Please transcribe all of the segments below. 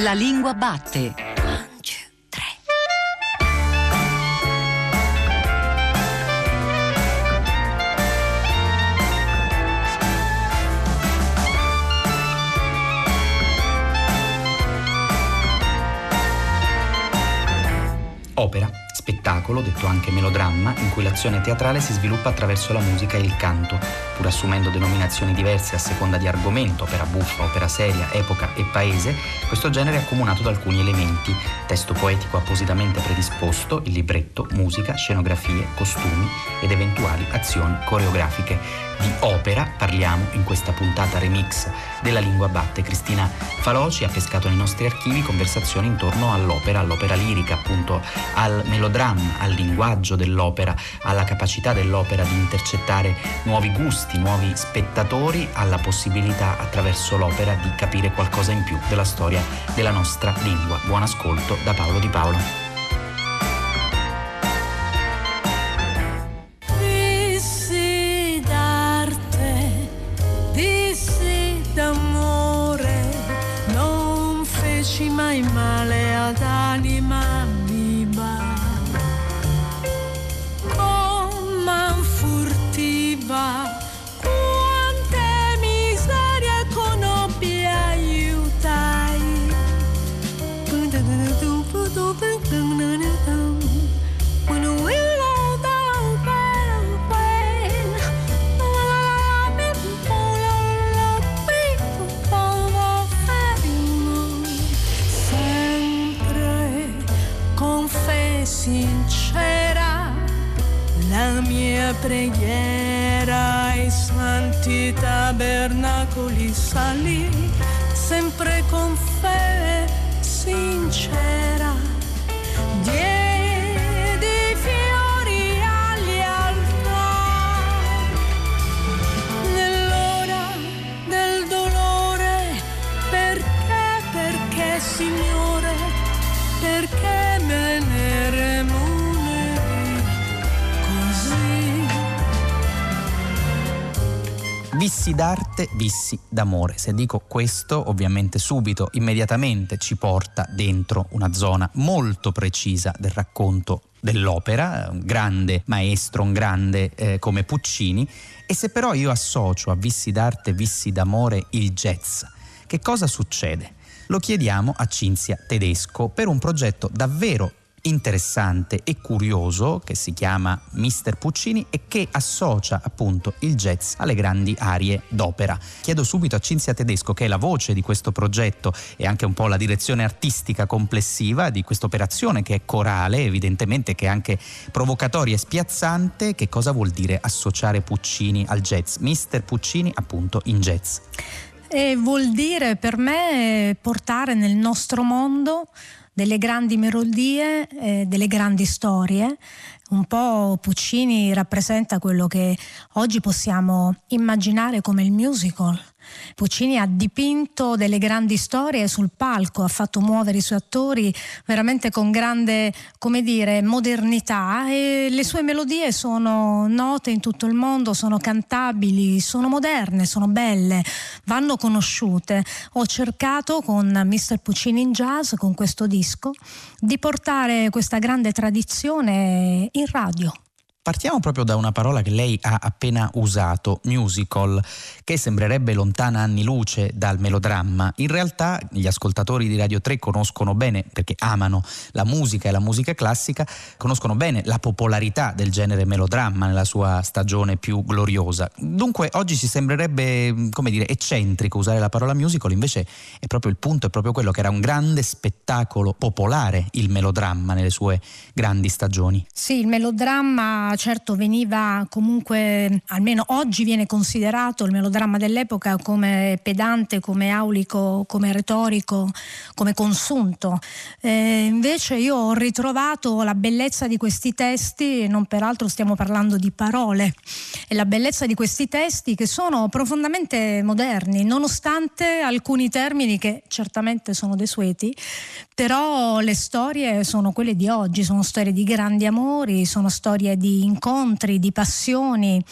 La lingua batte. Opera spettacolo, detto anche melodramma, in cui l'azione teatrale si sviluppa attraverso la musica e il canto, pur assumendo denominazioni diverse a seconda di argomento, opera buffa, opera seria, epoca e paese, questo genere è accomunato da alcuni elementi, testo poetico appositamente predisposto, il libretto, musica, scenografie, costumi ed eventuali azioni coreografiche. Di opera parliamo in questa puntata remix della lingua batte. Cristina Faloci ha pescato nei nostri archivi conversazioni intorno all'opera, all'opera lirica, appunto al melodramma dramma, al linguaggio dell'opera, alla capacità dell'opera di intercettare nuovi gusti, nuovi spettatori, alla possibilità attraverso l'opera di capire qualcosa in più della storia della nostra lingua. Buon ascolto da Paolo Di Paolo. Preghiera ai santi tabernacoli salì, sempre con fede sincera. Vissi d'arte, vissi d'amore. Se dico questo, ovviamente subito, immediatamente ci porta dentro una zona molto precisa del racconto dell'opera, un grande maestro, un grande eh, come Puccini. E se però io associo a vissi d'arte, vissi d'amore il jazz, che cosa succede? Lo chiediamo a Cinzia Tedesco per un progetto davvero interessante e curioso che si chiama Mister Puccini e che associa appunto il jazz alle grandi arie d'opera. Chiedo subito a Cinzia Tedesco, che è la voce di questo progetto e anche un po' la direzione artistica complessiva di questa operazione che è corale, evidentemente che è anche provocatoria e spiazzante, che cosa vuol dire associare Puccini al jazz? Mister Puccini appunto in jazz. E vuol dire per me portare nel nostro mondo delle grandi melodie, eh, delle grandi storie. Un po' Puccini rappresenta quello che oggi possiamo immaginare come il musical Puccini ha dipinto delle grandi storie sul palco, ha fatto muovere i suoi attori veramente con grande, come dire, modernità e le sue melodie sono note in tutto il mondo, sono cantabili, sono moderne, sono belle, vanno conosciute. Ho cercato con Mr. Puccini in Jazz, con questo disco, di portare questa grande tradizione in radio. Partiamo proprio da una parola che lei ha appena usato, musical, che sembrerebbe lontana anni luce dal melodramma. In realtà gli ascoltatori di Radio 3 conoscono bene, perché amano la musica e la musica classica, conoscono bene la popolarità del genere melodramma nella sua stagione più gloriosa. Dunque oggi ci sembrerebbe, come dire, eccentrico usare la parola musical, invece è proprio il punto, è proprio quello che era un grande spettacolo popolare, il melodramma nelle sue grandi stagioni. Sì, il melodramma certo veniva comunque, almeno oggi viene considerato il melodramma dell'epoca come pedante, come aulico, come retorico, come consunto. Eh, invece io ho ritrovato la bellezza di questi testi, non peraltro stiamo parlando di parole, e la bellezza di questi testi che sono profondamente moderni, nonostante alcuni termini che certamente sono desueti, però le storie sono quelle di oggi, sono storie di grandi amori, sono storie di incontri, di passioni,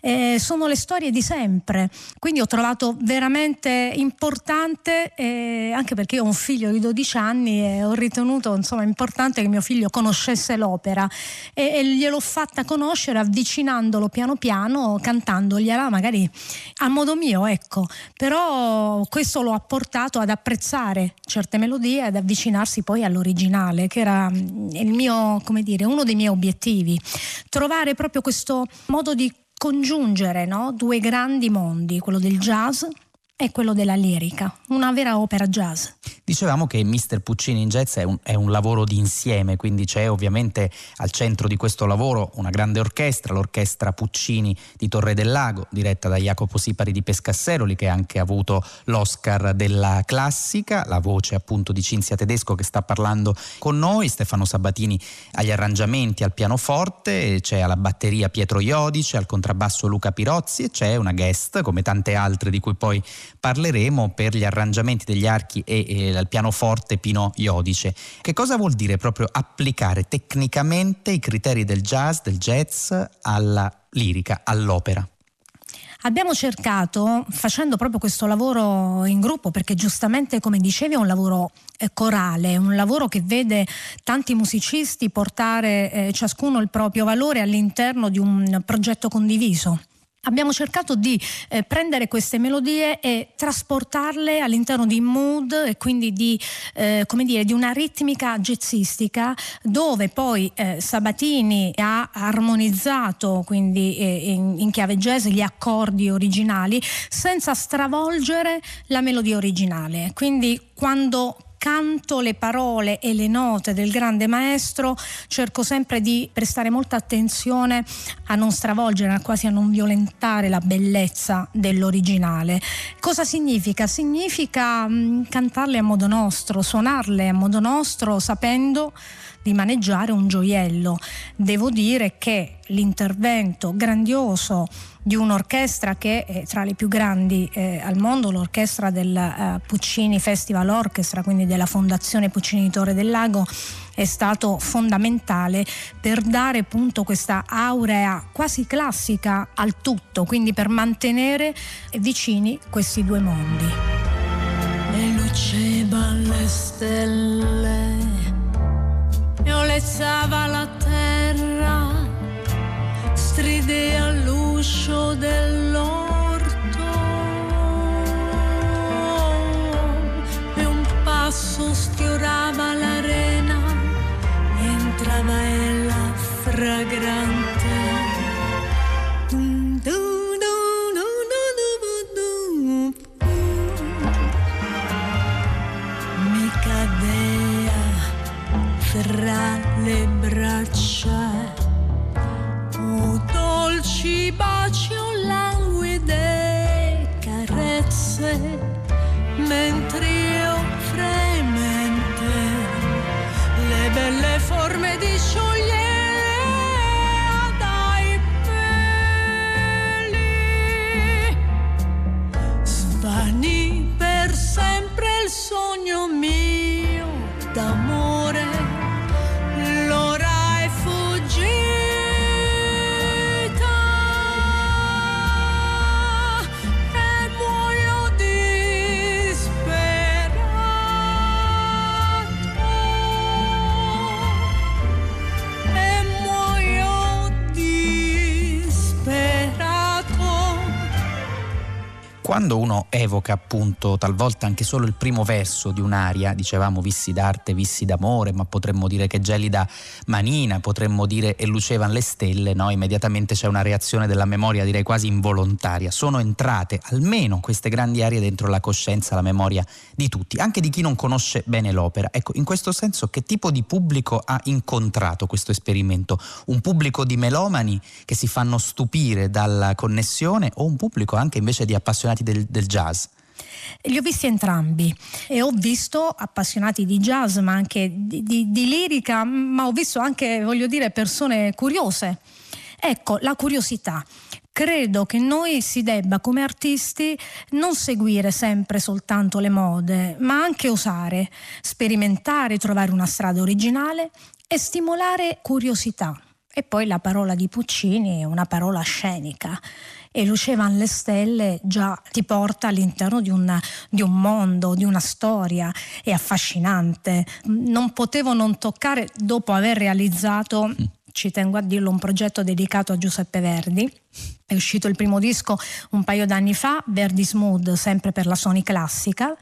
eh, sono le storie di sempre. Quindi ho trovato veramente importante, eh, anche perché ho un figlio di 12 anni e ho ritenuto insomma, importante che mio figlio conoscesse l'opera e, e gliel'ho fatta conoscere avvicinandolo piano piano, cantandogliela magari a modo mio, ecco. Però questo lo ha portato ad apprezzare certe melodie ad avvicinarsi poi all'originale, che era mm, il mio, come dire, uno dei miei obiettivi. Trovare proprio questo modo di congiungere no? due grandi mondi, quello del jazz e quello della lirica, una vera opera jazz. Dicevamo che Mister Puccini in Jazz è un, è un, lavoro di insieme, quindi c'è ovviamente al centro di questo lavoro una grande orchestra, l'orchestra Puccini di Torre del Lago, diretta da Jacopo Sipari di Pescasseroli, che ha anche avuto l'Oscar della classica, la voce appunto di Cinzia Tedesco che sta parlando con noi, Stefano Sabatini agli arrangiamenti al pianoforte, c'è alla batteria Pietro Iodice, al contrabbasso Luca Pirozzi e c'è una guest, come tante altre di cui poi parleremo, per gli arrangiamenti degli archi e, al pianoforte Pino Iodice. Che cosa vuol dire proprio applicare tecnicamente i criteri del jazz, del jazz alla lirica, all'opera? Abbiamo cercato, facendo proprio questo lavoro in gruppo, perché giustamente come dicevi è un lavoro eh, corale, un lavoro che vede tanti musicisti portare eh, ciascuno il proprio valore all'interno di un progetto condiviso abbiamo cercato di eh, prendere queste melodie e trasportarle all'interno di mood e quindi di, eh, dire, di una ritmica jazzistica dove poi eh, Sabatini ha armonizzato quindi eh, in, in, chiave jazz gli accordi originali senza stravolgere la melodia originale. Quindi quando canto le parole e le note del grande maestro, cerco sempre di prestare molta attenzione a non stravolgere, quasi a non violentare la bellezza dell'originale. Cosa significa? Significa mh, mm, cantarle a modo nostro, suonarle a modo nostro, sapendo di maneggiare un gioiello. Devo dire che l'intervento grandioso di un'orchestra che è tra le più grandi eh, al mondo, l'orchestra del uh, Puccini Festival Orchestra, quindi della Fondazione Puccini Torre del Lago, è stato fondamentale per dare appunto questa aurea quasi classica al tutto, quindi per mantenere vicini questi due mondi. E luceva le stelle e olezzava la terra, stridea all'uscio dell'orto e un passo sfiorava l'arena, entrava ella fragrante. Evoca appunto talvolta anche solo il primo verso di un'aria, dicevamo vissi d'arte, vissi d'amore, ma potremmo dire che gelida manina, potremmo dire e lucevan le stelle, no? immediatamente c'è una reazione della memoria direi quasi involontaria. Sono entrate almeno queste grandi arie dentro la coscienza, la memoria di tutti, anche di chi non conosce bene l'opera. Ecco, in questo senso che tipo di pubblico ha incontrato questo esperimento? Un pubblico di melomani che si fanno stupire dalla connessione o un pubblico anche invece di appassionati del, del jazz? Li ho visti entrambi e ho visto appassionati di jazz ma anche di, di, di lirica, ma ho visto anche, voglio dire, persone curiose. Ecco, la curiosità. Credo che noi si debba come artisti non seguire sempre soltanto le mode, ma anche osare, sperimentare, trovare una strada originale e stimolare curiosità. E poi la parola di Puccini è una parola scenica e Lucevan le stelle già ti porta all'interno di, una, di un mondo, di una storia, è affascinante. Non potevo non toccare dopo aver realizzato ci tengo a dirlo, un progetto dedicato a Giuseppe Verdi. È uscito il primo disco un paio d'anni fa, Verdi's Mood, sempre per la Sony Classical.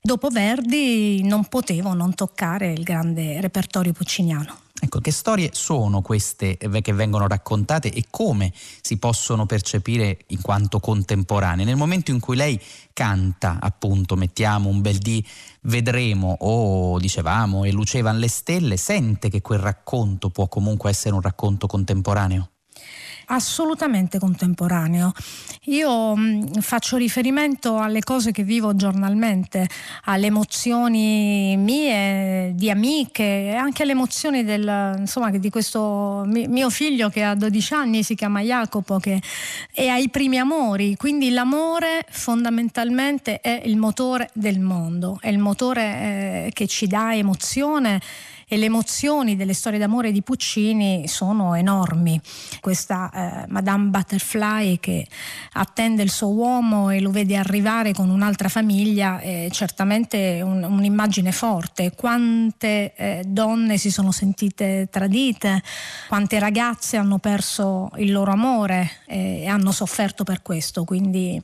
Dopo Verdi non potevo non toccare il grande repertorio pucciniano. Ecco, che storie sono queste che vengono raccontate e come si possono percepire in quanto contemporanee? Nel momento in cui lei canta, appunto, mettiamo un bel dì, vedremo o dicevamo e lucevano le stelle, sente che quel racconto può comunque essere un racconto contemporaneo? Assolutamente contemporaneo. Io mh, faccio riferimento alle cose che vivo giornalmente, alle emozioni mie, di amiche, anche alle emozioni del, insomma, di questo mio figlio che ha 12 anni, si chiama Jacopo, che è ai primi amori. Quindi l'amore fondamentalmente è il motore del mondo, è il motore eh, che ci dà emozione e le emozioni delle storie d'amore di Puccini sono enormi. Questa eh, Madame Butterfly che attende il suo uomo e lo vede arrivare con un'altra famiglia è certamente un, un'immagine forte. Quante eh, donne si sono sentite tradite, quante ragazze hanno perso il loro amore eh, e hanno sofferto per questo, quindi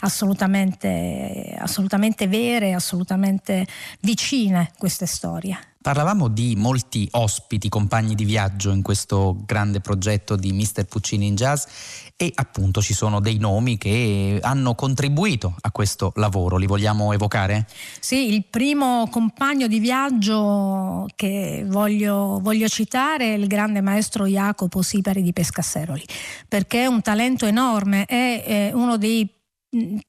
assolutamente, assolutamente vere, assolutamente vicine queste storie. Parlavamo di molti ospiti, compagni di viaggio in questo grande progetto di Mr. Puccini in Jazz e appunto ci sono dei nomi che hanno contribuito a questo lavoro, li vogliamo evocare? Sì, il primo compagno di viaggio che voglio, voglio citare è il grande maestro Jacopo Sipari di Pescasseroli, perché è un talento enorme, è, è uno dei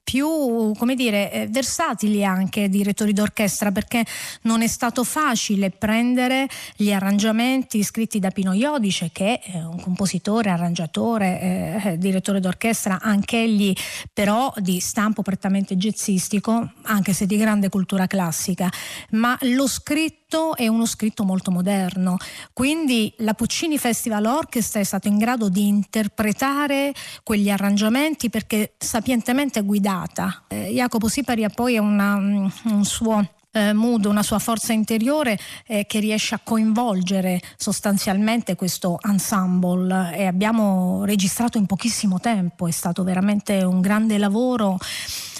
più come dire eh, versatili anche direttori d'orchestra perché non è stato facile prendere gli arrangiamenti scritti da Pino Iodice che è un compositore, arrangiatore, eh, eh direttore d'orchestra anch'egli però di stampo prettamente jazzistico anche se di grande cultura classica. Ma lo scritto scritto è uno scritto molto moderno, quindi la Puccini Festival Orchestra è stato in grado di interpretare quegli arrangiamenti perché sapientemente guidata. Eh, Jacopo Sipari ha poi una, un suo eh, mood, una sua forza interiore eh, che riesce a coinvolgere sostanzialmente questo ensemble. E abbiamo registrato in pochissimo tempo, è stato veramente un grande lavoro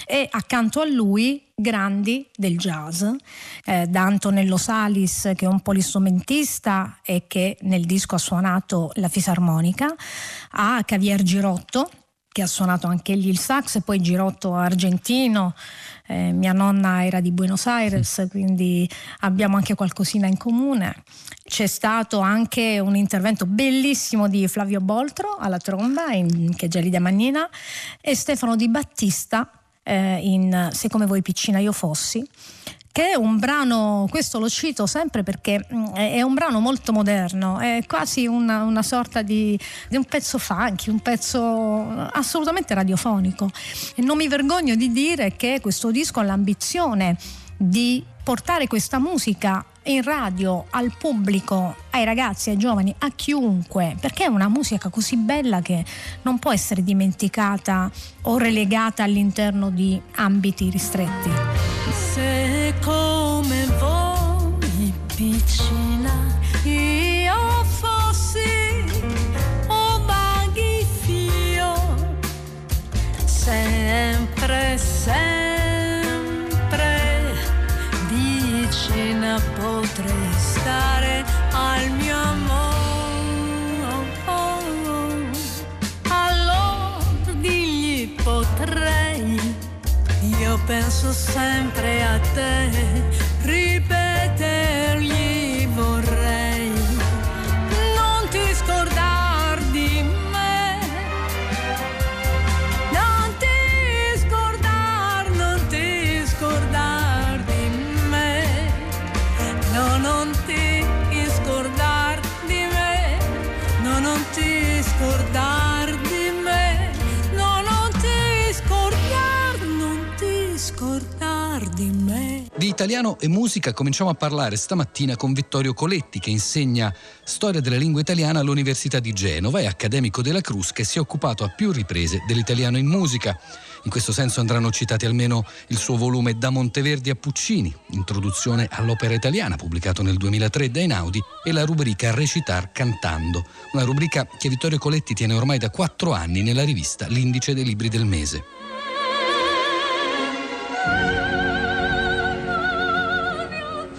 e accanto a lui grandi del jazz, eh, da Antonello Salis che è un polistrumentista e che nel disco ha suonato la fisarmonica, a Cavier Girotto che ha suonato anche egli il sax, e poi Girotto argentino, eh, mia nonna era di Buenos Aires, quindi abbiamo anche qualcosina in comune. C'è stato anche un intervento bellissimo di Flavio Boltro alla tromba, in, che è Gelida Mannina, e Stefano Di Battista eh, in Se come voi piccina io fossi che è un brano, questo lo cito sempre perché mm, è un brano molto moderno, è quasi una, una sorta di, di, un pezzo funky, un pezzo assolutamente radiofonico. E non mi vergogno di dire che questo disco ha l'ambizione di portare questa musica in radio, al pubblico, ai ragazzi, ai giovani, a chiunque, perché è una musica così bella che non può essere dimenticata o relegata all'interno di ambiti ristretti. Penso sempre a te, italiano e musica cominciamo a parlare stamattina con Vittorio Coletti che insegna storia della lingua italiana all'Università di Genova e accademico della Cruz che si è occupato a più riprese dell'italiano in musica. In questo senso andranno citati almeno il suo volume Da Monteverdi a Puccini, introduzione all'opera italiana pubblicato nel 2003 da Einaudi e la rubrica Recitar cantando, una rubrica che Vittorio Coletti tiene ormai da quattro anni nella rivista L'Indice dei Libri del Mese.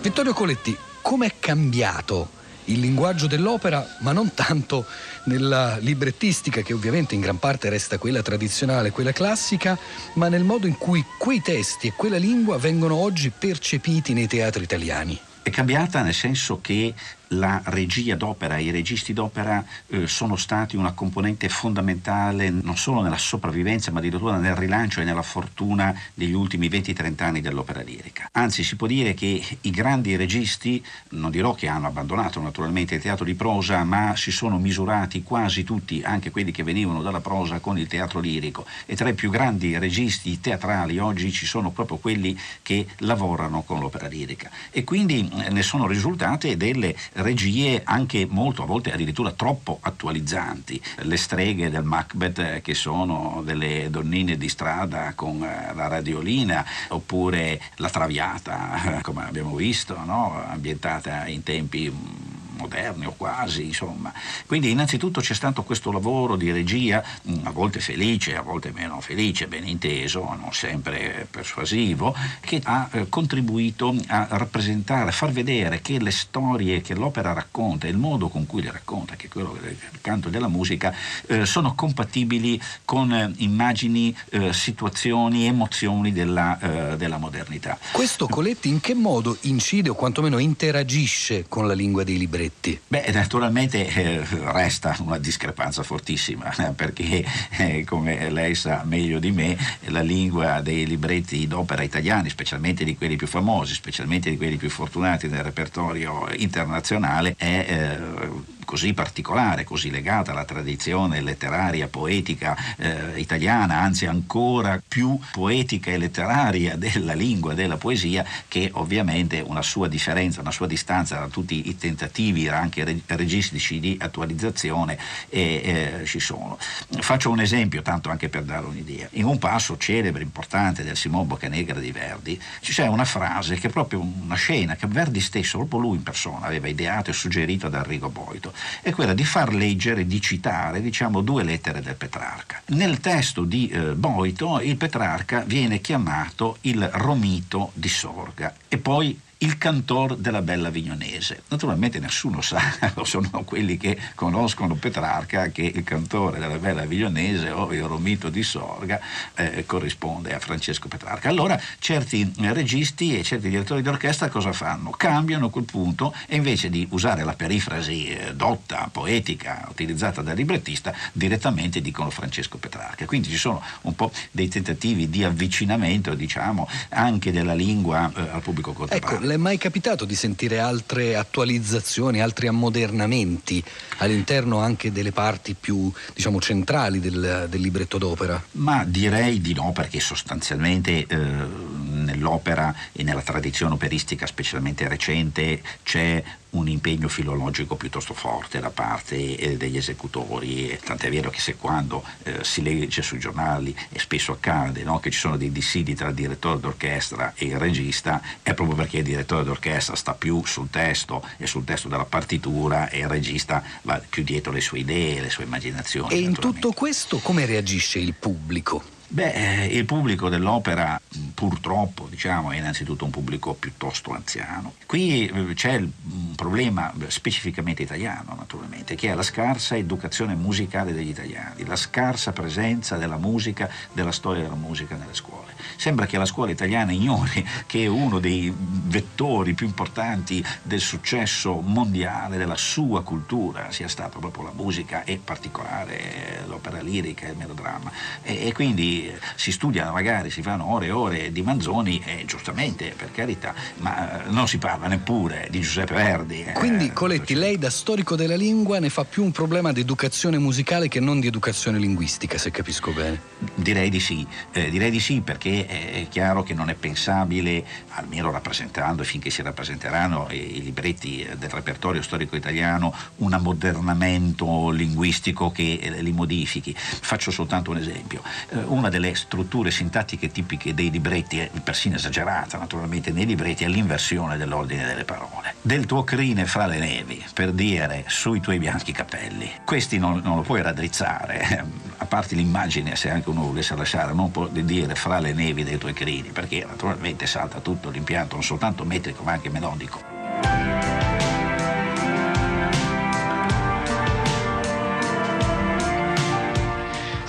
Vittorio Coletti, come è cambiato il linguaggio dell'opera, ma non tanto nella librettistica, che ovviamente in gran parte resta quella tradizionale, quella classica, ma nel modo in cui quei testi e quella lingua vengono oggi percepiti nei teatri italiani. È cambiata nel senso che la regia d'opera, i registi d'opera eh, sono stati una componente fondamentale non solo nella sopravvivenza ma addirittura nel rilancio e nella fortuna degli ultimi 20-30 anni dell'opera lirica. Anzi si può dire che i grandi registi, non dirò che hanno abbandonato naturalmente il teatro di prosa, ma si sono misurati quasi tutti, anche quelli che venivano dalla prosa, con il teatro lirico e tra i più grandi registi teatrali oggi ci sono proprio quelli che lavorano con l'opera lirica e quindi eh, ne sono risultate delle regie anche molto, a volte addirittura troppo attualizzanti. Le streghe del Macbeth eh, che sono delle donnine di strada con eh, la radiolina, oppure La Traviata, come abbiamo visto, no? ambientata in tempi mm, moderni o quasi, insomma. Quindi innanzitutto c'è stato questo lavoro di regia, mm, a volte felice, a volte meno felice, ben inteso, non sempre persuasivo, che ha eh, contribuito a rappresentare, a far vedere che le storie che l'opera racconta e il modo con cui le racconta, che è quello del canto e della musica, eh, sono compatibili con eh, immagini, situazioni, emozioni della, della modernità. Questo Coletti in che modo incide o quantomeno interagisce con la lingua dei libretti? Stretti? Beh, naturalmente eh, resta una discrepanza fortissima, perché eh, come lei sa meglio di me, la lingua dei libretti d'opera italiani, specialmente di quelli più famosi, specialmente di quelli più fortunati nel repertorio internazionale, è eh, così particolare, così legata alla tradizione letteraria, poetica eh, italiana, anzi ancora più poetica e letteraria della lingua, della poesia, che ovviamente una sua differenza, una sua distanza da tutti i tentativi anche registici di attualizzazione eh, eh, ci sono. Faccio un esempio, tanto anche per dare un'idea. In un passo celebre, importante del Simone Boccanegra di Verdi, c'è una frase che è proprio una scena che Verdi stesso, proprio lui in persona, aveva ideato e suggerito ad Arrigo Boito è quella di far leggere, di citare, diciamo, due lettere del Petrarca. Nel testo di eh, Boito il Petrarca viene chiamato il Romito di Sorga e poi il cantor della Bella Vignonese. Naturalmente nessuno sa, sono quelli che conoscono Petrarca, che il cantore della Bella Vignonese o il Romito di Sorga eh, corrisponde a Francesco Petrarca. Allora certi registi e certi direttori d'orchestra cosa fanno? Cambiano quel punto e invece di usare la perifrasi eh, dotta, poetica, utilizzata dal librettista, direttamente dicono Francesco Petrarca. Quindi ci sono un po' dei tentativi di avvicinamento, diciamo, anche della lingua eh, al pubblico contemporaneo. Ecco, le è mai capitato di sentire altre attualizzazioni, altri ammodernamenti all'interno anche delle parti più diciamo, centrali del, del libretto d'opera? Ma direi di no, perché sostanzialmente eh, nell'opera e nella tradizione operistica, specialmente recente, c'è un impegno filologico piuttosto forte da parte eh, degli esecutori, tant'è vero che se quando eh, si legge sui giornali, e spesso accade no, che ci sono dei dissidi tra il direttore d'orchestra e il regista, è proprio perché il direttore d'orchestra sta più sul testo e sul testo della partitura e il regista va più dietro le sue idee, le sue immaginazioni. E in tutto questo come reagisce il pubblico? Beh, eh, il pubblico dell'opera purtroppo diciamo, è innanzitutto un pubblico piuttosto anziano. Qui eh, c'è un problema specificamente italiano, naturalmente, che è la scarsa educazione musicale degli italiani, la scarsa presenza della musica, della storia della musica nelle scuole. Sembra che la scuola italiana ignori che uno dei vettori più importanti del successo mondiale della sua cultura sia stato proprio la musica e in particolare l'opera lirica e il melodramma. E, e quindi si studiano magari, si fanno ore e ore di Manzoni, eh, giustamente, per carità, ma eh, non si parla neppure di Giuseppe Verdi. eh. Quindi Coletti, lei da storico della lingua ne fa più un problema di educazione musicale che non di educazione linguistica, se capisco bene. Direi di sì, eh, direi di sì perché è chiaro che non è pensabile, almeno rappresentando finché si rappresenteranno i, i libretti eh, del repertorio storico italiano, un ammodernamento linguistico che li modifichi. Faccio soltanto un esempio. Eh, una delle strutture sintattiche tipiche dei libretti, è persino esagerata naturalmente nei libretti, è l'inversione dell'ordine delle parole. Del tuo crine fra le nevi, per dire sui tuoi bianchi capelli. Questi non, non lo puoi raddrizzare, eh, a parte l'immagine, se anche uno volesse lasciare, non può dire fra le nevi dei tuoi crini, perché naturalmente salta tutto l'impianto, non soltanto metrico ma anche melodico.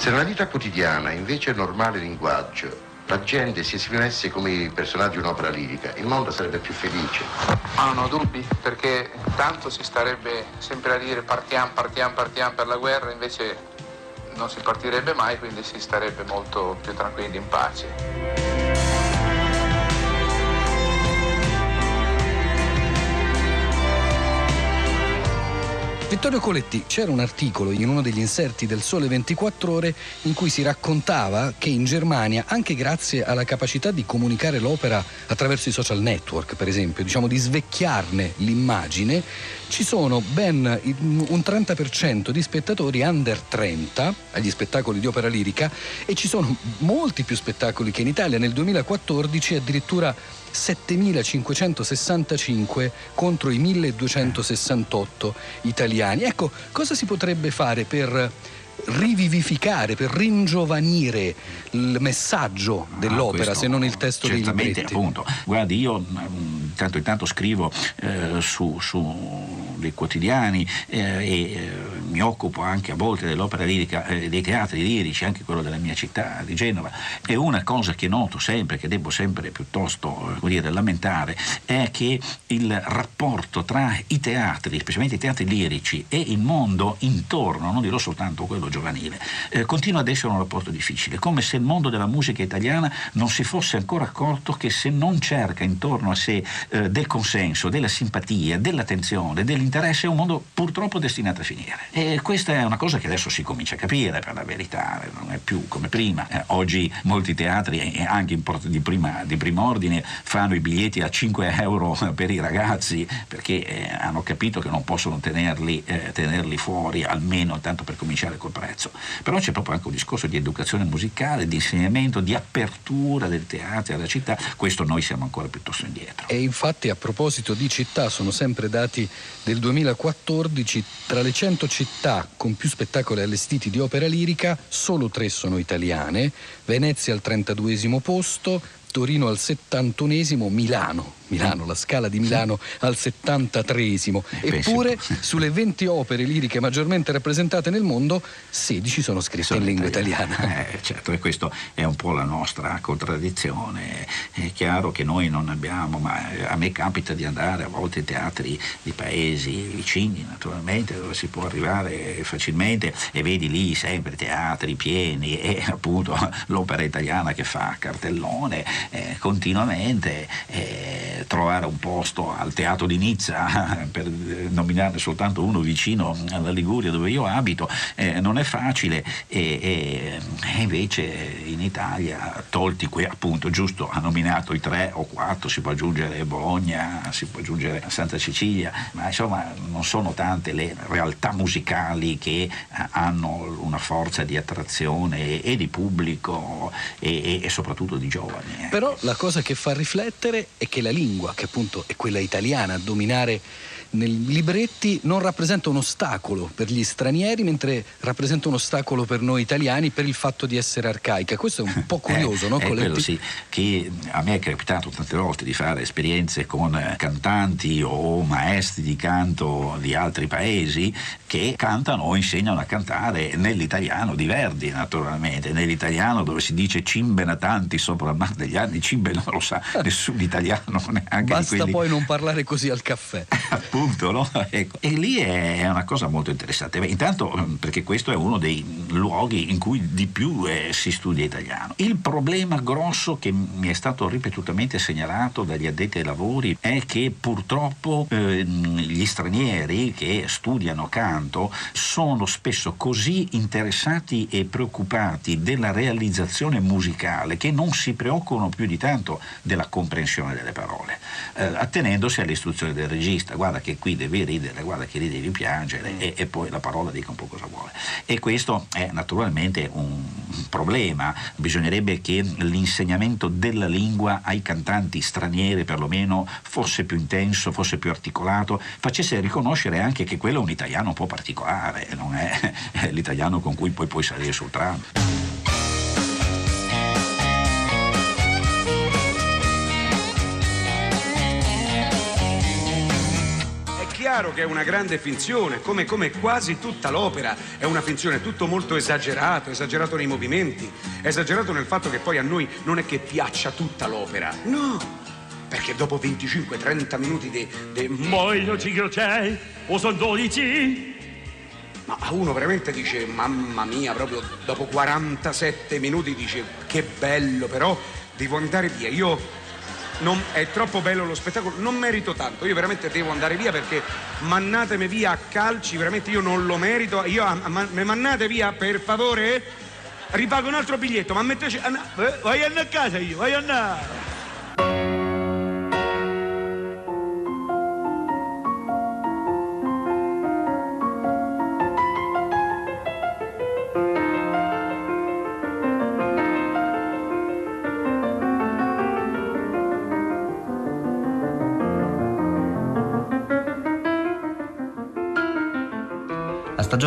Se nella vita quotidiana, invece, normale linguaggio, la gente si esprimesse come i personaggi di un'opera lirica, il mondo sarebbe più felice. Ma non ho dubbi, perché tanto si starebbe sempre a dire partiamo, partiamo, partiamo per la guerra, invece non si partirebbe mai, quindi si starebbe molto più tranquilli in pace. Vittorio Coletti, c'era un articolo in uno degli inserti del Sole 24 Ore in cui si raccontava che in Germania, anche grazie alla capacità di comunicare l'opera attraverso i social network, per esempio, diciamo di svecchiarne l'immagine, ci sono ben un 30% di spettatori under 30 agli spettacoli di opera lirica e ci sono molti più spettacoli che in Italia. Nel 2014 addirittura 7.565 contro i 1.268 italiani. Ecco, cosa si potrebbe fare per rivivificare, per ringiovanire il messaggio dell'opera, Ah, se non il testo dei libretti? appunto. Guardi, io mm, tanto intanto scrivo eh, su, su dei quotidiani eh, e eh, mi occupo anche a volte dell'opera lirica, eh, dei teatri lirici, anche quello della mia città di Genova. E una cosa che noto sempre, che devo sempre piuttosto eh, dire, lamentare, è che il rapporto tra i teatri, specialmente i teatri lirici, e il mondo intorno, non dirò soltanto quello giovanile, eh, continua ad essere un rapporto difficile, come se il mondo della musica italiana non si fosse ancora accorto che se non cerca intorno a sé eh, del consenso, della simpatia, dell'attenzione, dell'interesse, è un mondo purtroppo destinato a finire. E questa è una cosa che adesso si comincia a capire, per la verità, non è più come prima. Eh, oggi molti teatri, anche di, prima, di primo ordine, fanno i biglietti a 5 euro per i ragazzi perché eh, hanno capito che non possono tenerli, eh, tenerli fuori, almeno tanto per cominciare col prezzo. Però c'è proprio anche un discorso di educazione musicale, di insegnamento, di apertura del teatro alla città. Questo noi siamo ancora piuttosto indietro. E infatti a proposito di città, sono sempre dati del 2014, tra le 100 città con più spettacoli allestiti di opera lirica, solo tre sono italiane, Venezia al 32 posto, Torino al 71 Milano, Milano, la scala di Milano al 73 Eppure sulle 20 opere liriche maggiormente rappresentate nel mondo, 16 sono scritte in lingua italiana. Eh, certo, e questa è un po' la nostra contraddizione. È chiaro che noi non abbiamo, ma a me capita di andare a volte in teatri di paesi vicini, naturalmente, dove si può arrivare facilmente e vedi lì sempre teatri pieni e appunto l'opera italiana che fa cartellone eh, continuamente. Eh, trovare un posto al teatro di Nizza, per nominarne soltanto uno vicino alla Liguria dove io abito, eh, non è facile e, e, invece in Italia, tolti qui appunto, giusto, ha nominato i tre o quattro, si può aggiungere Bologna, si può aggiungere Santa Cecilia, ma insomma non sono tante le realtà musicali che eh, hanno una forza di attrazione e, di pubblico e, e, soprattutto di giovani. Eh. Però la cosa che fa riflettere è che la lingua, che appunto è quella italiana, a dominare nei libretti non rappresenta un ostacolo per gli stranieri, mentre rappresenta un ostacolo per noi italiani per il fatto di essere arcaica. Questo è un po' curioso, eh, no? È quello sì, che a me è capitato tante volte di fare esperienze con cantanti o maestri di canto di altri paesi che cantano o insegnano a cantare nell'italiano di Verdi naturalmente, nell'italiano dove si dice cimbe natanti sopra il mar degli anni, cimbe non lo sa nessun italiano neanche Basta quelli... poi non parlare così al caffè. Appunto, no? ecco. E lì è una cosa molto interessante. Beh, intanto perché questo è uno dei luoghi in cui di più eh, si studia italiano. Il problema grosso che mi è stato ripetutamente segnalato dagli addetti ai lavori è che purtroppo eh, gli stranieri che studiano canto sono spesso così interessati e preoccupati della realizzazione musicale che non si preoccupano più di tanto della comprensione delle parole, eh, attenendosi alle istruzioni del regista, guarda che qui devi ridere, guarda che lì devi piangere e, e poi la parola dica un po' cosa vuole. E questo è naturalmente un problema, bisognerebbe che l'insegnamento della lingua ai cantanti stranieri perlomeno fosse più intenso, fosse più articolato, facesse riconoscere anche che quello è un italiano un po' particolare, non è l'italiano con cui poi puoi salire sul tram. chiaro che è una grande finzione, come, come, quasi tutta l'opera è una finzione, tutto molto esagerato, esagerato nei movimenti, esagerato nel fatto che poi a noi non è che piaccia tutta l'opera, no, perché dopo 25-30 minuti di... di Voglio ci o sono 12? Ma uno veramente dice, mamma mia, proprio dopo 47 minuti dice, che bello, però devo andare via. Io non, è troppo bello lo spettacolo, non merito tanto, io veramente devo andare via perché mannatemi via a calci, veramente io non lo merito, io mi mannate via per favore? Ripago un altro biglietto, ma metteci... Eh, vai a casa io, vai a andare!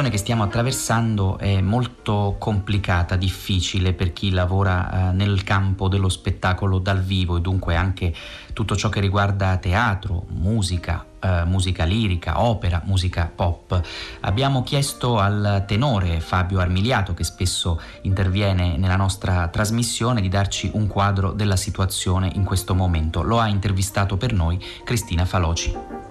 Stagione che stiamo attraversando è molto complicata, difficile per chi lavora eh, nel campo dello spettacolo dal vivo e dunque anche tutto ciò che riguarda teatro, musica, eh, musica lirica, opera, musica pop. Abbiamo chiesto al tenore Fabio Armiliato, che spesso interviene nella nostra trasmissione, di darci un quadro della situazione in questo momento. Lo ha intervistato per noi Cristina Faloci.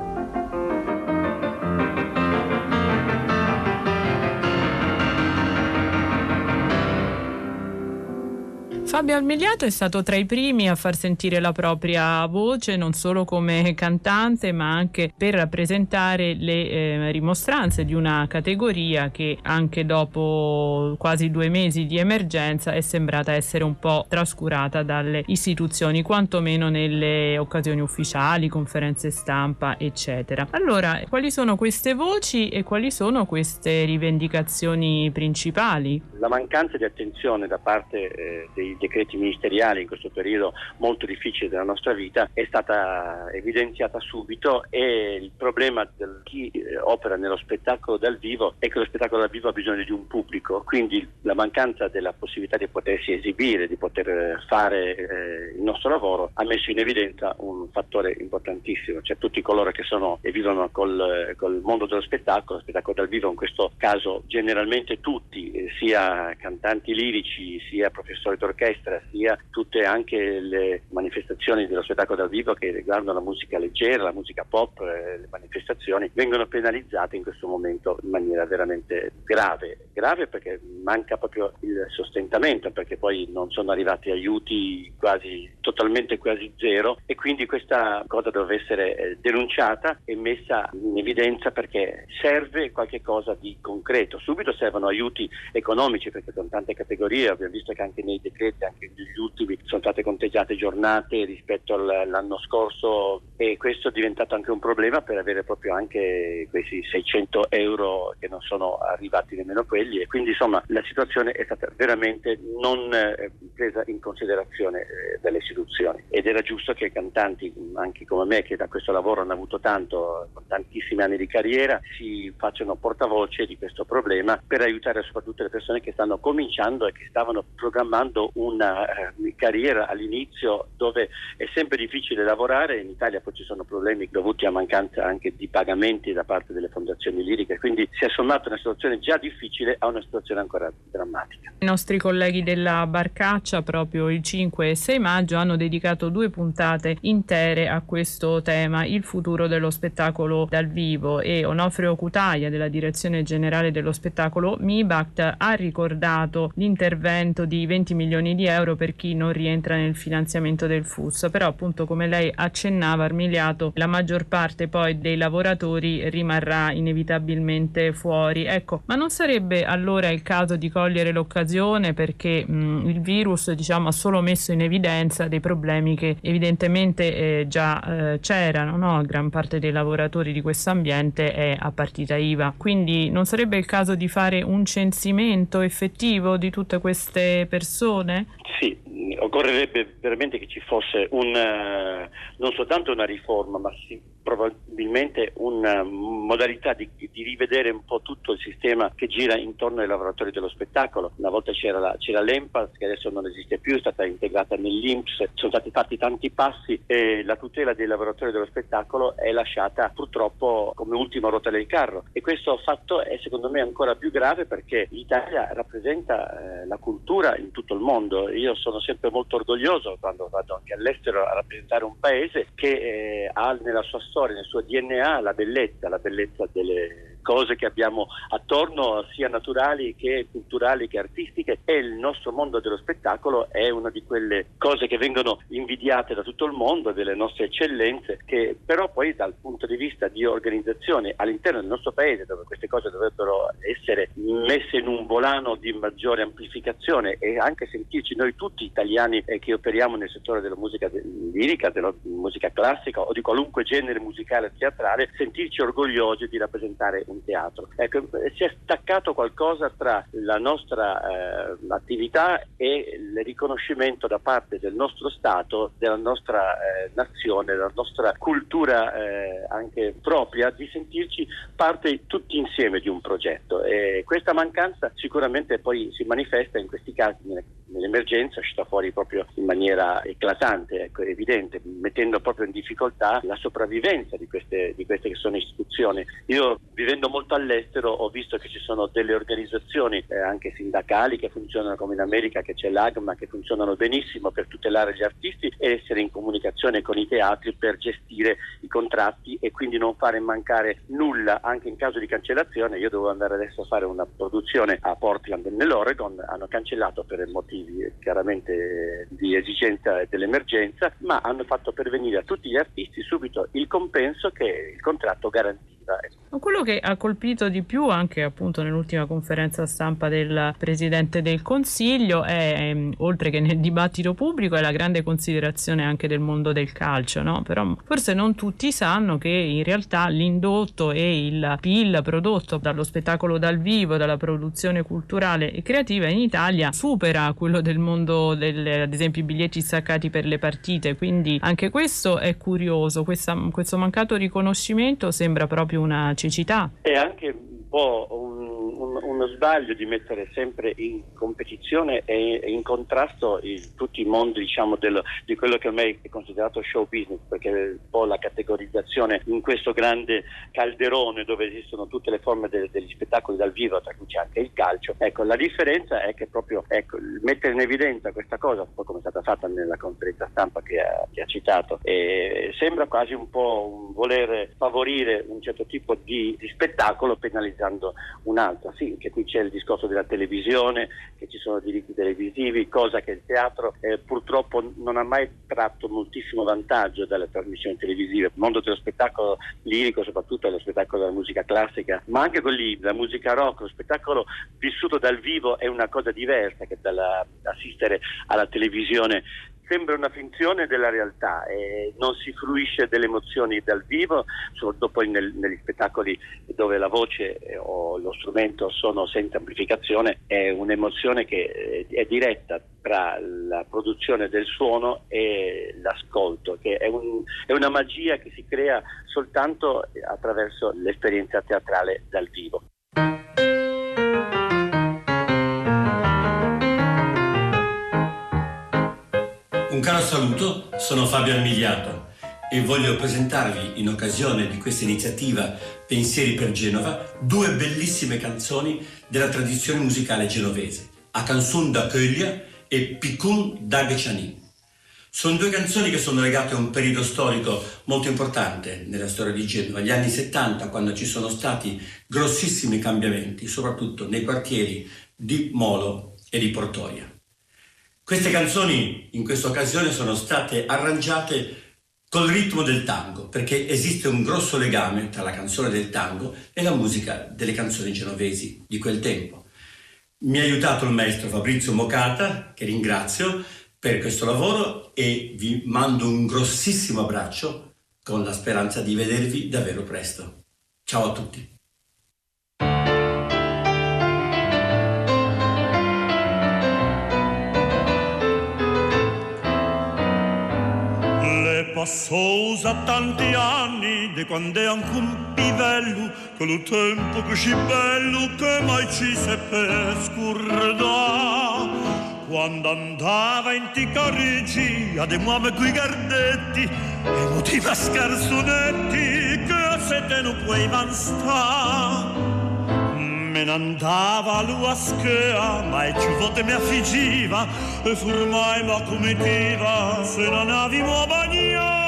Fabio Almigliato è stato tra i primi a far sentire la propria voce non solo come cantante ma anche per rappresentare le eh, rimostranze di una categoria che anche dopo quasi due mesi di emergenza è sembrata essere un po' trascurata dalle istituzioni, quantomeno nelle occasioni ufficiali, conferenze stampa, eccetera. Allora, quali sono queste voci e quali sono queste rivendicazioni principali? La mancanza di attenzione da parte eh, dei decreti ministeriali in questo periodo molto difficile della nostra vita è stata evidenziata subito e il problema di chi eh, opera nello spettacolo dal vivo è che lo spettacolo dal vivo ha bisogno di un pubblico, quindi la mancanza della possibilità di potersi esibire, di poter eh, fare eh, il nostro lavoro ha messo in evidenza un fattore importantissimo, cioè tutti coloro che sono e vivono col, col mondo dello spettacolo, lo spettacolo dal vivo in questo caso generalmente tutti, eh, sia cantanti lirici sia professori d'orchestra, orchestra, sia tutte anche le manifestazioni dello spettacolo dal vivo che riguardano la musica leggera, la musica pop, eh, le manifestazioni, vengono penalizzate in questo momento in maniera veramente grave. Grave perché manca proprio il sostentamento, perché poi non sono arrivati aiuti quasi totalmente quasi zero e quindi questa cosa deve essere eh, denunciata e messa in evidenza perché serve qualche cosa di concreto. Subito servono aiuti economici perché sono tante categorie, abbiamo visto che anche nei decreti anche negli ultimi sono state conteggiate giornate rispetto all'anno scorso e questo è diventato anche un problema per avere proprio anche questi 600 euro che non sono arrivati nemmeno quelli. E quindi insomma la situazione è stata veramente non eh, presa in considerazione eh, dalle istituzioni. Ed era giusto che i cantanti anche come me che da questo lavoro hanno avuto tanto tantissimi anni di carriera si facciano portavoce di questo problema per aiutare soprattutto le persone che stanno cominciando e che stavano programmando un una eh, carriera all'inizio dove è sempre difficile lavorare, in Italia poi ci sono problemi dovuti a mancanza anche di pagamenti da parte delle fondazioni liriche, quindi si è sommata una situazione già difficile a una situazione ancora drammatica. I nostri colleghi della Barcaccia proprio il 5 e 6 maggio hanno dedicato due puntate intere a questo tema, il futuro dello spettacolo dal vivo e Onofrio Cutaia della direzione generale dello spettacolo MIBACT ha ricordato l'intervento di 20 milioni di euro per chi non rientra nel finanziamento del FUS, però appunto come lei accennava Armiliato la maggior parte poi dei lavoratori rimarrà inevitabilmente fuori. Ecco, ma non sarebbe allora il caso di cogliere l'occasione perché mh, il virus diciamo ha solo messo in evidenza dei problemi che evidentemente eh, già eh, c'erano, no? gran parte dei lavoratori di questo ambiente è a partita IVA, quindi non sarebbe il caso di fare un censimento effettivo di tutte queste persone? Sì, occorrerebbe veramente che ci fosse un, uh, non soltanto una riforma, ma sì, probabilmente una modalità di, di, rivedere un po' tutto il sistema che gira intorno ai lavoratori dello spettacolo. Una volta c'era, la, c'era l'EMPAS che adesso non esiste più, è stata integrata nell'INPS, sono stati fatti tanti passi e la tutela dei lavoratori dello spettacolo è lasciata purtroppo come ultima ruota del carro e questo fatto è secondo me ancora più grave perché l'Italia rappresenta eh, la cultura in tutto il mondo. Io sono sempre molto orgoglioso quando vado anche all'estero a rappresentare un paese che eh, ha nella sua storia, nel suo DNA la bellezza, la bellezza delle cose che abbiamo attorno, sia naturali che culturali che artistiche e il nostro mondo dello spettacolo è una di quelle cose che vengono invidiate da tutto il mondo, delle nostre eccellenze, che però poi dal punto di vista di organizzazione all'interno del nostro paese, dove queste cose dovrebbero essere messe in un volano di maggiore amplificazione e anche sentirci noi tutti italiani eh, che operiamo nel settore della musica lirica, della musica classica o di qualunque genere musicale o teatrale, sentirci orgogliosi di rappresentare un teatro. Ecco, si è staccato qualcosa tra la nostra eh, attività e il riconoscimento da parte del nostro Stato, della nostra eh, nazione, della nostra cultura eh, anche propria, di sentirci parte tutti insieme di un progetto. E questa mancanza sicuramente poi si manifesta in questi casi nell'emergenza, ci sta fuori proprio in maniera eclatante, ecco, evidente, mettendo proprio in difficoltà la sopravvivenza di queste, di queste che sono istituzioni. Io vivendo molto all'estero ho visto che ci sono delle organizzazioni eh, anche sindacali che funzionano come in America, che c'è l'AGMA, che funzionano benissimo per tutelare gli artisti e essere in comunicazione con i teatri per gestire i contratti e quindi non fare mancare nulla anche in caso di cancellazione. Io dovevo andare adesso a fare una produzione a Portland nell'Oregon, hanno cancellato per motivi chiaramente di esigenza e dell'emergenza, ma hanno fatto pervenire a tutti gli artisti subito il compenso che il contratto garantiva. Quello che ha colpito di più anche appunto nell'ultima conferenza stampa del Presidente del Consiglio è, ehm, oltre che nel dibattito pubblico, è la grande considerazione anche del mondo del calcio, no? Però forse non tutti sanno che in realtà l'indotto e il PIL prodotto dallo spettacolo dal vivo, dalla produzione culturale e creativa in Italia supera quello del mondo del, ad esempio i biglietti staccati per le partite, quindi anche questo è curioso, Questa, questo mancato riconoscimento sembra proprio una cecità. È anche po' un, un, uno sbaglio di mettere sempre in competizione e in contrasto il, tutti i mondi diciamo, del, di quello che ormai è considerato show business, perché è un po' la categorizzazione in questo grande calderone dove esistono tutte le forme de, degli spettacoli dal vivo, tra cui c'è anche il calcio. Ecco, la differenza è che proprio ecco, mettere in evidenza questa cosa, un po' come è stata fatta nella conferenza stampa che ha, che ha citato, sembra quasi un po' un voler favorire un certo tipo di, di spettacolo penalizzando un altro. Sì, che qui c'è il discorso della televisione, che ci sono diritti televisivi, cosa che il teatro eh, purtroppo non ha mai tratto moltissimo vantaggio dalle trasmissioni televisive. Il mondo dello spettacolo lirico, soprattutto lo spettacolo della musica classica, ma anche quelli della musica rock, lo spettacolo vissuto dal vivo è una cosa diversa che dall'assistere alla televisione sembra una finzione della realtà e non si fruisce delle emozioni dal vivo, dopo nel, negli spettacoli dove la voce eh, o lo strumento sono senza amplificazione, è un'emozione che eh, è diretta tra la produzione del suono e l'ascolto, che è, un, è una magia che si crea soltanto attraverso l'esperienza teatrale dal vivo. Un caro saluto, sono Fabio Armigliato. e voglio presentarvi in occasione di questa iniziativa Pensieri per Genova due bellissime canzoni della tradizione musicale genovese, A Canzun da Coglia e Picun da Geciani. Sono due canzoni che sono legate a un periodo storico molto importante nella storia di Genova, gli anni 70, quando ci sono stati grossissimi cambiamenti, soprattutto nei quartieri di Molo e di Portoia. Queste canzoni in questa occasione sono state arrangiate col ritmo del tango, perché esiste un grosso legame tra la canzone del tango e la musica delle canzoni genovesi di quel tempo. Mi ha aiutato il maestro Fabrizio Mocata, che ringrazio per questo lavoro e vi mando un grossissimo abbraccio con la speranza di vedervi davvero presto. Ciao a tutti. Passò a tanti anni di quando è anche un pivello quello tempo così bello che mai ci seppe scordare quando andava in Ticarigi a dei uomini coi gardetti e motiva scarsonetti che a sette non puoi stare me ne andava lui a schea, ma e ci volte mi affiggiva, e formai ma comitiva, se non avimo bagna.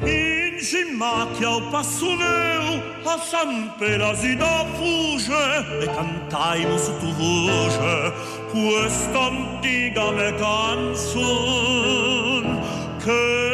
In cimacchia o passuneu, a San Pelasi da fuge, e cantaimo su tu voce, questa antica me canzon, che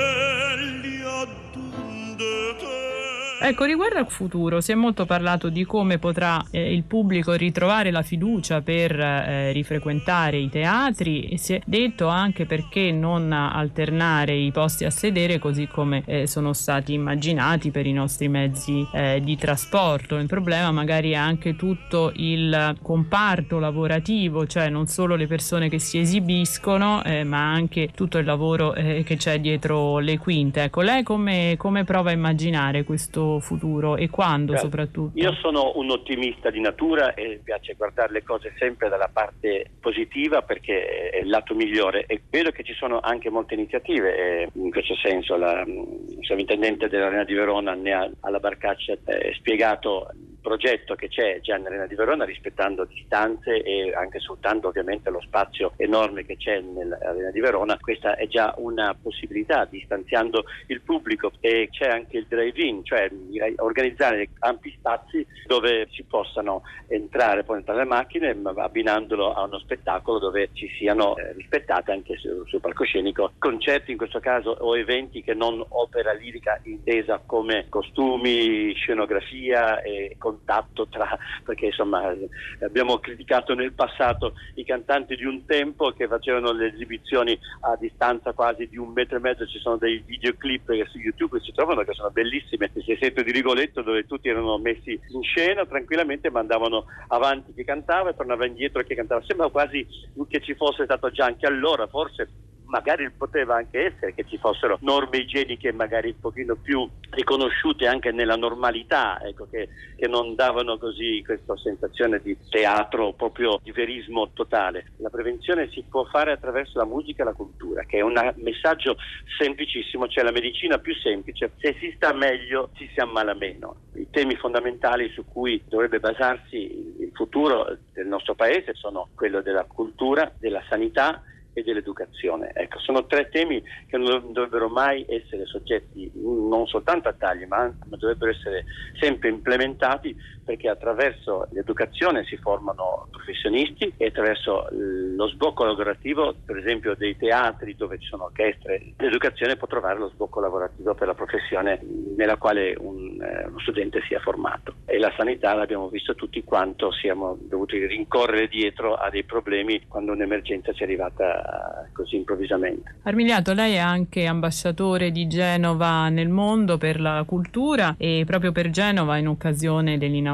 Ecco, riguardo al futuro, si è molto parlato di come potrà eh, il pubblico ritrovare la fiducia per eh, rifrequentare i teatri e si è detto anche perché non alternare i posti a sedere così come eh, sono stati immaginati per i nostri mezzi eh, di trasporto. Il problema magari è anche tutto il comparto lavorativo, cioè non solo le persone che si esibiscono, eh, ma anche tutto il lavoro eh, che c'è dietro le quinte. Ecco, lei come, come prova a immaginare questo futuro e quando Certo. soprattutto? Io sono un ottimista di natura e mi piace guardare le cose sempre dalla parte positiva perché è il lato migliore e vedo che ci sono anche molte iniziative in questo senso la mm, sovrintendente dell'Arena di Verona ne ha alla Barcaccia eh, spiegato il progetto che c'è già nell'Arena di Verona rispettando distanze e anche sfruttando ovviamente lo spazio enorme che c'è nell'Arena di Verona. Questa è già una possibilità distanziando il pubblico e c'è anche il drive-in, cioè direi, organizzare ampi spazi dove si possano entrare, poi entrare le macchine, ma abbinandolo a uno spettacolo dove ci siano eh, rispettate anche sul, sul palcoscenico. Concerti in questo caso o eventi che non opera lirica intesa come costumi, scenografia e contatto tra perché insomma abbiamo criticato nel passato i cantanti di un tempo che facevano le esibizioni a distanza quasi di un metro e mezzo. Ci sono dei videoclip che su YouTube si trovano che sono bellissime si sente di Rigoletto dove tutti erano messi in scena tranquillamente mandavano avanti chi cantava e tornava indietro chi cantava. Sembra quasi che ci fosse stato già anche allora forse magari poteva anche essere che ci fossero norme igieniche magari un pochino più riconosciute anche nella normalità, ecco, che, che non davano così questa sensazione di teatro, proprio di verismo totale. La prevenzione si può fare attraverso la musica e la cultura, che è un messaggio semplicissimo, cioè la medicina più semplice, se si sta meglio si si ammala meno. I temi fondamentali su cui dovrebbe basarsi il futuro del nostro paese sono quello della cultura, della sanità, e dell'educazione. Ecco, sono tre temi che non dovrebbero mai essere soggetti non soltanto a tagli, ma, ma dovrebbero essere sempre implementati perché attraverso l'educazione si formano professionisti e attraverso lo sbocco lavorativo, per esempio dei teatri dove ci sono orchestre, l'educazione può trovare lo sbocco lavorativo per la professione nella quale un, eh, uno studente sia formato. E la sanità l'abbiamo visto tutti quanto siamo dovuti rincorrere dietro a dei problemi quando un'emergenza ci è arrivata così improvvisamente. Armiliato, lei è anche ambasciatore di Genova nel mondo per la cultura e proprio per Genova in occasione dell'inaugurazione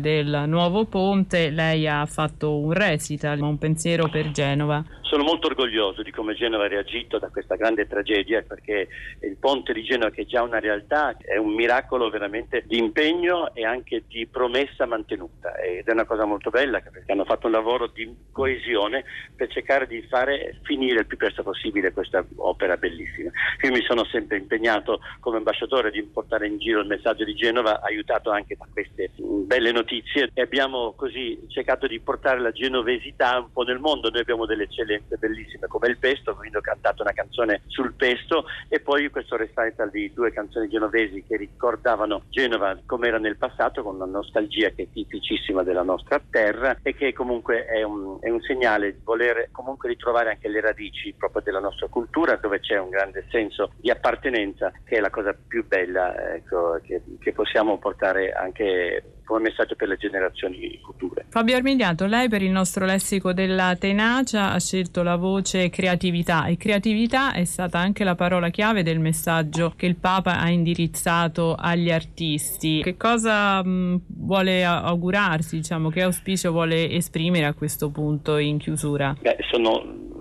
del nuovo ponte lei ha fatto un recital, un pensiero per Genova. Sono molto orgoglioso di come Genova ha reagito da questa grande tragedia perché il ponte di Genova che è già una realtà è un miracolo veramente di impegno e anche di promessa mantenuta ed è una cosa molto bella perché hanno fatto un lavoro di coesione per cercare di fare finire il più presto possibile questa opera bellissima. Io mi sono sempre impegnato come ambasciatore di portare in giro il messaggio di Genova, aiutato anche da queste belle notizie e abbiamo così cercato di portare la genovesità un po' nel mondo. Noi abbiamo delle eccellenze bellissime come il pesto, quindi ho cantato una canzone sul pesto e poi questo recital di due canzoni genovesi che ricordavano Genova come era nel passato con una nostalgia che è tipicissima della nostra terra e che comunque è un, è un segnale di voler comunque ritrovare anche le radici proprio della nostra cultura dove c'è un grande senso di appartenenza che è la cosa più bella ecco, che, che possiamo portare anche come messaggio per le generazioni future. Fabio Armigliato, lei per il nostro lessico della tenacia ha scelto la voce creatività e creatività è stata anche la parola chiave del messaggio che il Papa ha indirizzato agli artisti. Che cosa mh, vuole augurarsi, diciamo, che auspicio vuole esprimere a questo punto in chiusura? Beh, sono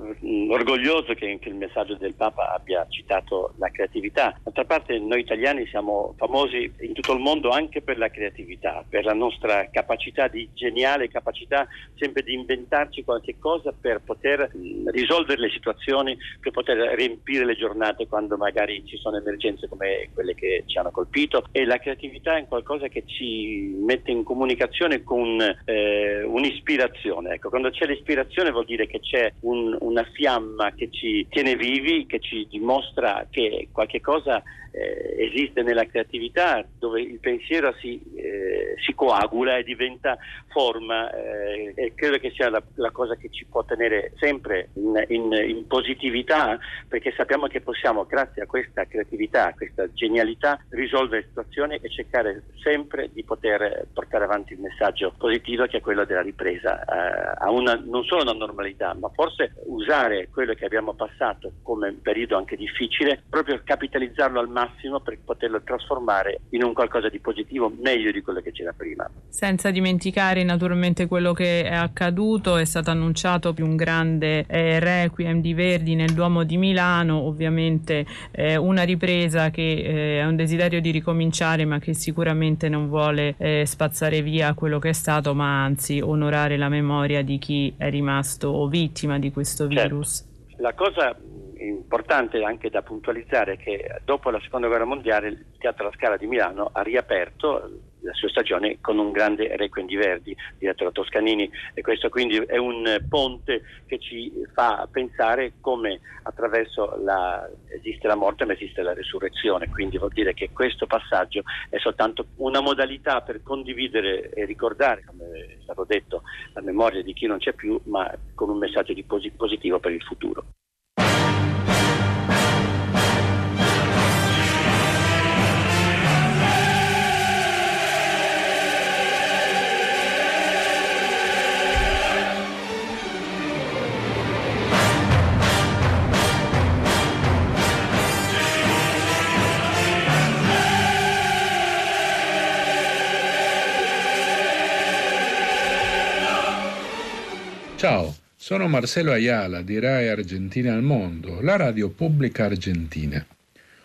orgoglioso che anche il messaggio del Papa abbia citato la creatività. D'altra parte noi italiani siamo famosi in tutto il mondo anche per la creatività, per la nostra capacità di geniale capacità sempre di inventarci qualche cosa per poter risolvere le situazioni, per poter riempire le giornate quando magari ci sono emergenze come quelle che ci hanno colpito e la creatività è qualcosa che ci mette in comunicazione con eh, un'ispirazione. Ecco, quando c'è l'ispirazione vuol dire che c'è un, una fiamma che ci tiene vivi, che ci dimostra che qualche cosa eh, esiste nella creatività, dove il pensiero si, eh, si coagula e diventa forma eh, e credo che sia la, la, cosa che ci può tenere sempre in, in, in, positività perché sappiamo che possiamo grazie a questa creatività, a questa genialità risolvere situazioni e cercare sempre di poter portare avanti il messaggio positivo che è quello della ripresa eh, a una, non solo una normalità ma forse usare quello che abbiamo passato come un periodo anche difficile proprio capitalizzarlo al massimo massimo per poterlo trasformare in un qualcosa di positivo meglio di quello che c'era prima. Senza dimenticare naturalmente quello che è accaduto, è stato annunciato più un grande eh, requiem di Verdi nel Duomo di Milano, ovviamente eh, una ripresa che eh, è un desiderio di ricominciare ma che sicuramente non vuole eh, spazzare via quello che è stato ma anzi onorare la memoria di chi è rimasto vittima di questo certo. virus. Certo. La cosa importante anche da puntualizzare che dopo la seconda guerra mondiale il Teatro La Scala di Milano ha riaperto la sua stagione con un grande Requiem di Verdi diretto da Toscanini e questo quindi è un ponte che ci fa pensare come attraverso la, esiste la morte ma esiste la resurrezione quindi vuol dire che questo passaggio è soltanto una modalità per condividere e ricordare come è stato detto la memoria di chi non c'è più ma con un messaggio di positivo per il futuro. Sono Marcelo Ayala di RAI Argentina al Mondo, la radio pubblica argentina.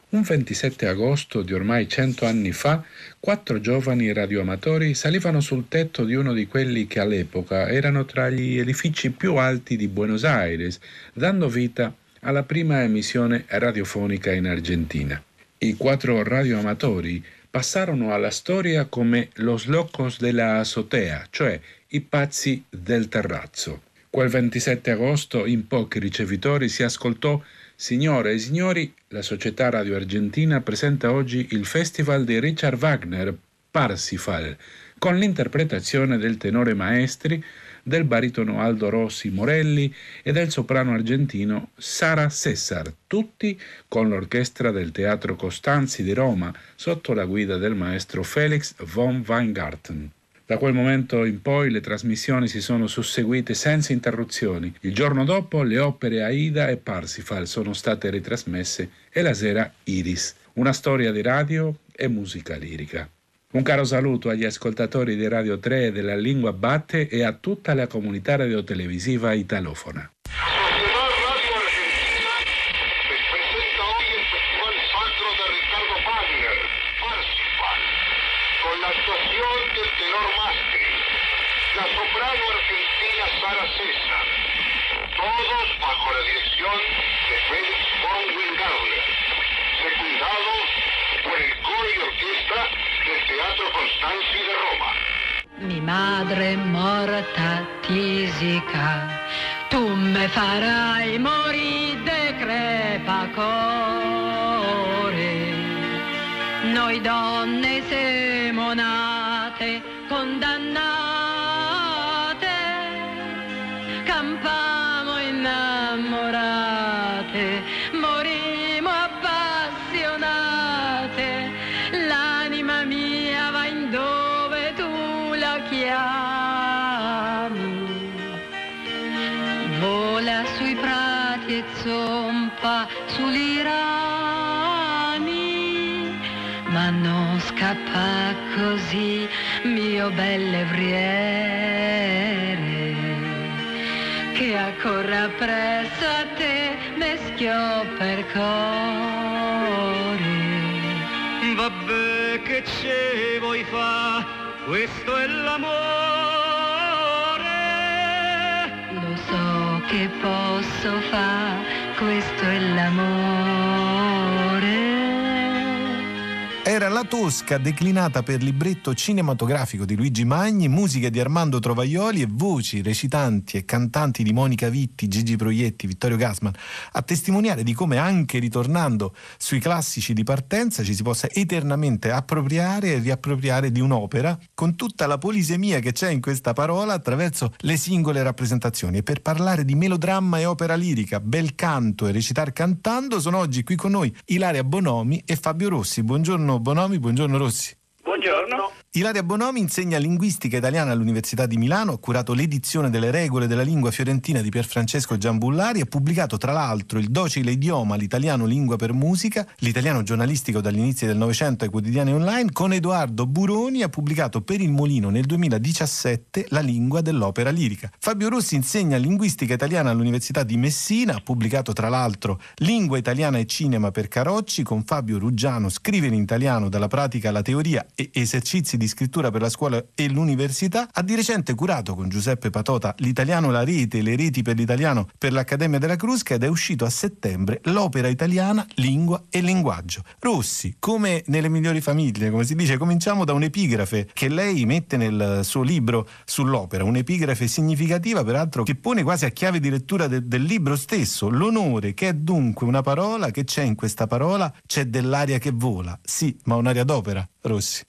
Un 27 agosto di ormai cento anni fa, quattro giovani radioamatori salivano sul tetto di uno di quelli che all'epoca erano tra gli edifici più alti di Buenos Aires, dando vita alla prima emissione radiofonica in Argentina. I quattro radioamatori passarono alla storia come Los Locos della Azotea, cioè i pazzi del terrazzo. Quel 27 agosto in pochi ricevitori si ascoltò Signore e signori, la società radio argentina presenta oggi il festival di Richard Wagner Parsifal con l'interpretazione del tenore maestri, del baritono Aldo Rossi Morelli e del soprano argentino Sara Cesar, tutti con l'orchestra del Teatro Costanzi di Roma sotto la guida del maestro Felix von Weingarten. Da quel momento in poi le trasmissioni si sono susseguite senza interruzioni. Il giorno dopo le opere Aida e Parsifal sono state ritrasmesse e la sera Iris, una storia di radio e musica lirica. Un caro saluto agli ascoltatori di Radio 3 della Lingua Batte e a tutta la comunità radiotelevisiva italofona. con la actuación del tenor Mastri, la soprano argentina Sara César, todos bajo la dirección de Felix von Wingardner, secundados por el coro y orquesta Teatro Constanzi de Roma. Mi madre morta tisica, tu me farai morire crepacore. Noi donne siamo nate mio bell'evriere, che accorra presso a te, meschio per core. Vabbè che ce vuoi fa, questo è l'amore. Lo so che posso fare, questo è l'amore. Era La Tosca declinata per libretto cinematografico di Luigi Magni, musiche di Armando Trovaioli e voci recitanti e cantanti di Monica Vitti, Gigi Proietti, Vittorio Gassman, a testimoniare di come anche ritornando sui classici di partenza ci si possa eternamente appropriare e riappropriare di un'opera con tutta la polisemia che c'è in questa parola attraverso le singole rappresentazioni. E per parlare di melodramma e opera lirica, bel canto e recitar cantando, sono oggi qui con noi Ilaria Bonomi e Fabio Rossi. Buongiorno Bonomi, buongiorno Rossi. Buongiorno. Ilaria Bonomi insegna linguistica italiana all'Università di Milano, ha curato l'edizione delle regole della lingua fiorentina di Pierfrancesco Giambullari, ha pubblicato tra l'altro il docile idioma, l'italiano lingua per musica, l'italiano giornalistico dagli inizi del Novecento ai quotidiani online, con Edoardo Buroni ha pubblicato per il Molino nel 2017 la lingua dell'opera lirica. Fabio Rossi insegna linguistica italiana all'Università di Messina, ha pubblicato tra l'altro Lingua italiana e cinema per Carocci, con Fabio Ruggiano scrive in italiano dalla pratica alla teoria e esercizi di scrittura per la scuola e l'università, ha di recente curato con Giuseppe Patota l'italiano La Rete, le reti per l'italiano per l'Accademia della Crusca ed è uscito a settembre l'opera italiana Lingua e linguaggio. Rossi, come nelle migliori famiglie, come si dice, cominciamo da un'epigrafe che lei mette nel suo libro sull'opera, un'epigrafe significativa peraltro che pone quasi a chiave di lettura de- del libro stesso, l'onore che è dunque una parola, che c'è in questa parola, c'è dell'aria che vola, sì, ma un'aria d'opera, Rossi.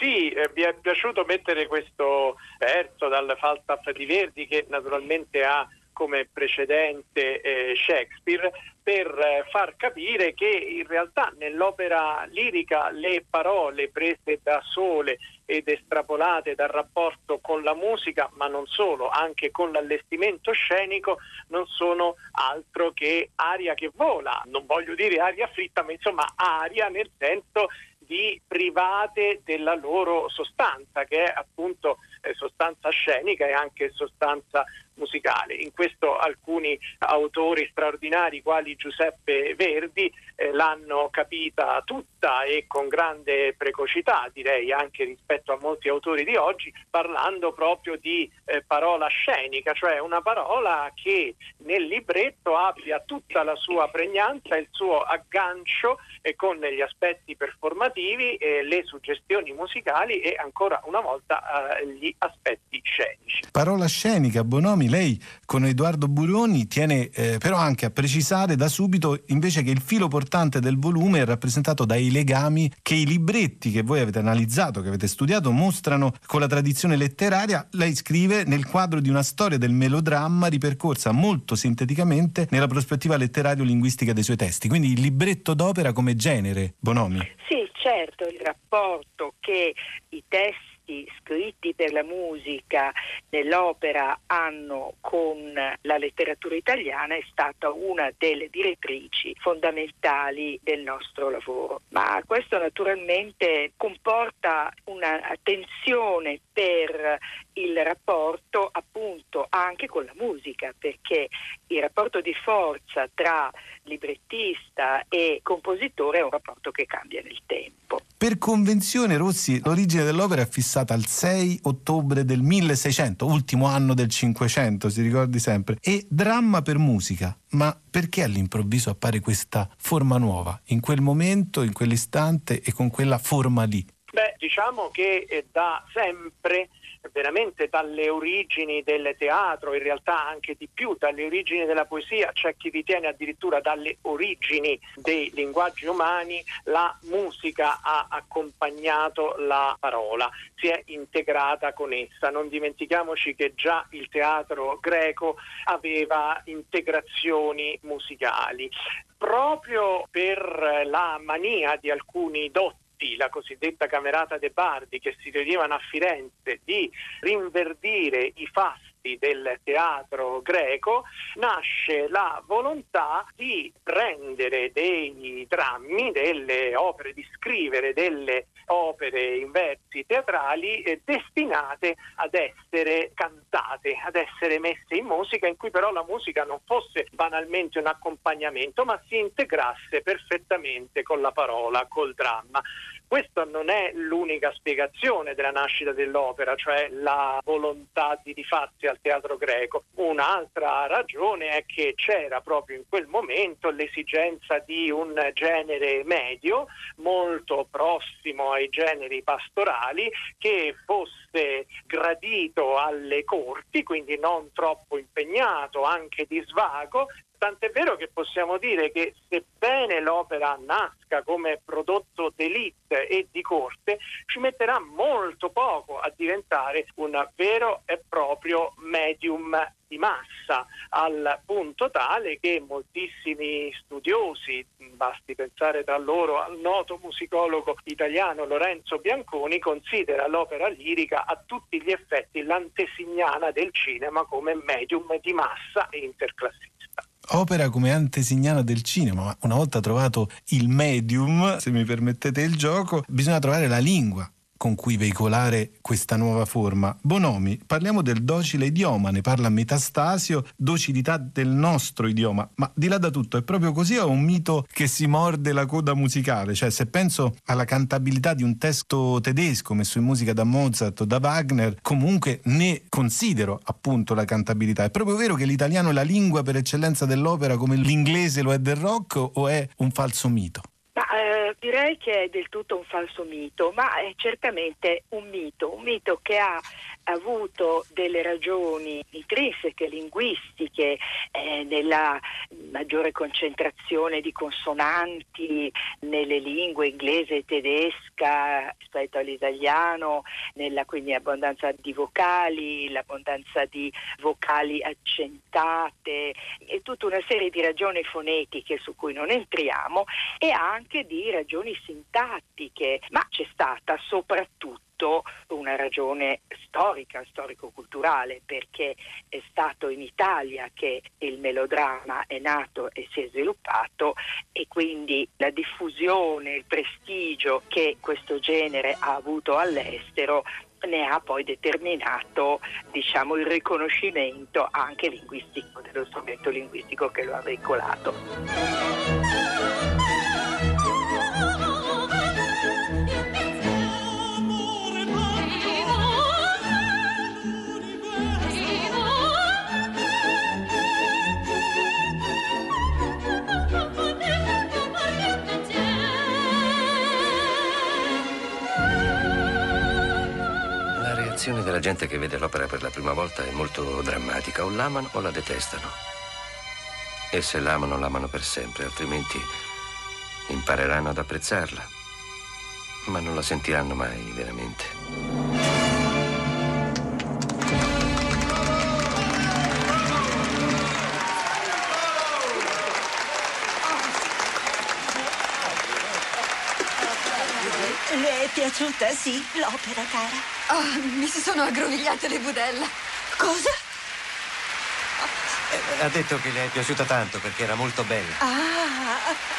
Sì, eh, mi è piaciuto mettere questo verso dal Falstaff di Verdi che naturalmente ha come precedente eh, Shakespeare per eh, far capire che in realtà nell'opera lirica le parole prese da sole ed estrapolate dal rapporto con la musica, ma non solo, anche con l'allestimento scenico, non sono altro che aria che vola. Non voglio dire aria fritta, ma insomma aria nel senso di private della loro sostanza, che è appunto eh, sostanza scenica e anche sostanza musicale. In questo alcuni autori straordinari, quali Giuseppe Verdi, eh, l'hanno capita tutta e con grande precocità, direi anche rispetto a molti autori di oggi, parlando proprio di eh, parola scenica, cioè una parola che nel libretto abbia tutta la sua pregnanza, il suo aggancio eh, con gli aspetti performativi, le suggestioni musicali e ancora una volta eh, gli aspetti scenici. Parola scenica, Bonomi, lei con Edoardo Buroni tiene eh, però anche a precisare da subito invece che il filo portante del volume è rappresentato dai legami che i libretti che voi avete analizzato, che avete studiato, mostrano con la tradizione letteraria. Lei scrive nel quadro di una storia del melodramma ripercorsa molto sinteticamente nella prospettiva letterario-linguistica dei suoi testi. Quindi il libretto d'opera come genere, Bonomi. Sì, certo, il rapporto che i testi scritti per la musica nell'opera hanno con la letteratura italiana è stata una delle direttrici fondamentali del nostro lavoro. Ma questo naturalmente comporta un'attenzione per il rapporto appunto anche con la musica, perché il rapporto di forza tra librettista e compositore è un rapporto che cambia nel tempo. Per convenzione Rossi l'origine dell'opera è fissata al 6 ottobre del 1600, ultimo anno del 500, si ricordi sempre, e dramma per musica. Ma perché all'improvviso appare questa forma nuova, in quel momento, in quell'istante e con quella forma lì? Beh, diciamo che eh, da sempre veramente dalle origini del teatro, in realtà anche di più dalle origini della poesia, c'è chi ritiene addirittura dalle origini dei linguaggi umani, la musica ha accompagnato la parola, si è integrata con essa. Non dimentichiamoci che già il teatro greco aveva integrazioni musicali. Proprio per la mania di alcuni dotti la cosiddetta Camerata de Bardi, che si riunivano a Firenze, di rinverdire i fasti del teatro greco, nasce la volontà di prendere dei drammi, delle opere, di scrivere delle opere in versi teatrali eh, destinate ad essere cantate, ad essere messe in musica, in cui però la musica non fosse banalmente un accompagnamento, ma si integrasse perfettamente con la parola, col dramma. Questa non è l'unica spiegazione della nascita dell'opera, cioè la volontà di rifarsi al teatro greco. Un'altra ragione è che c'era proprio in quel momento l'esigenza di un genere medio, molto prossimo ai generi pastorali, che fosse gradito alle corti, quindi non troppo impegnato, anche di svago, Tant'è vero che possiamo dire che sebbene l'opera nasca come prodotto d'elite e di corte, ci metterà molto poco a diventare un vero e proprio medium di massa, al punto tale che moltissimi studiosi, basti pensare tra loro al noto musicologo italiano Lorenzo Bianconi, considera l'opera lirica a tutti gli effetti l'antesignana del cinema come medium di massa e interclassista opera come antesignana del cinema, ma una volta trovato il medium, se mi permettete il gioco, bisogna trovare la lingua con cui veicolare questa nuova forma. Bonomi, parliamo del docile idioma, ne parla Metastasio, docilità del nostro idioma, ma di là da tutto è proprio così o è un mito che si morde la coda musicale? Cioè se penso alla cantabilità di un testo tedesco messo in musica da Mozart o da Wagner, comunque ne considero appunto la cantabilità. È proprio vero che l'italiano è la lingua per eccellenza dell'opera come l'inglese lo è del rock o è un falso mito? Ma, eh, direi che è del tutto un falso mito, ma è certamente un mito, un mito che ha avuto delle ragioni intrinseche, linguistiche, eh, nella maggiore concentrazione di consonanti nelle lingue inglese e tedesca rispetto all'italiano, nella quindi abbondanza di vocali, l'abbondanza di vocali accentate e tutta una serie di ragioni fonetiche su cui non entriamo e anche di ragioni sintattiche, ma c'è stata soprattutto una ragione storica, storico-culturale, perché è stato in Italia che il melodramma è nato e si è sviluppato e quindi la diffusione, il prestigio che questo genere ha avuto all'estero ne ha poi determinato diciamo, il riconoscimento anche linguistico dello strumento linguistico che lo ha veicolato. Reazione della gente che vede l'opera per la prima volta è molto drammatica. O l'amano o la detestano. E se l'amano, l'amano per sempre, altrimenti impareranno ad apprezzarla. Ma non la sentiranno mai veramente. Piaciuta, sì, l'opera, cara? Oh, mi si sono aggrovigliate le budella. Cosa? Eh, ha detto che le è piaciuta tanto perché era molto bella. Ah!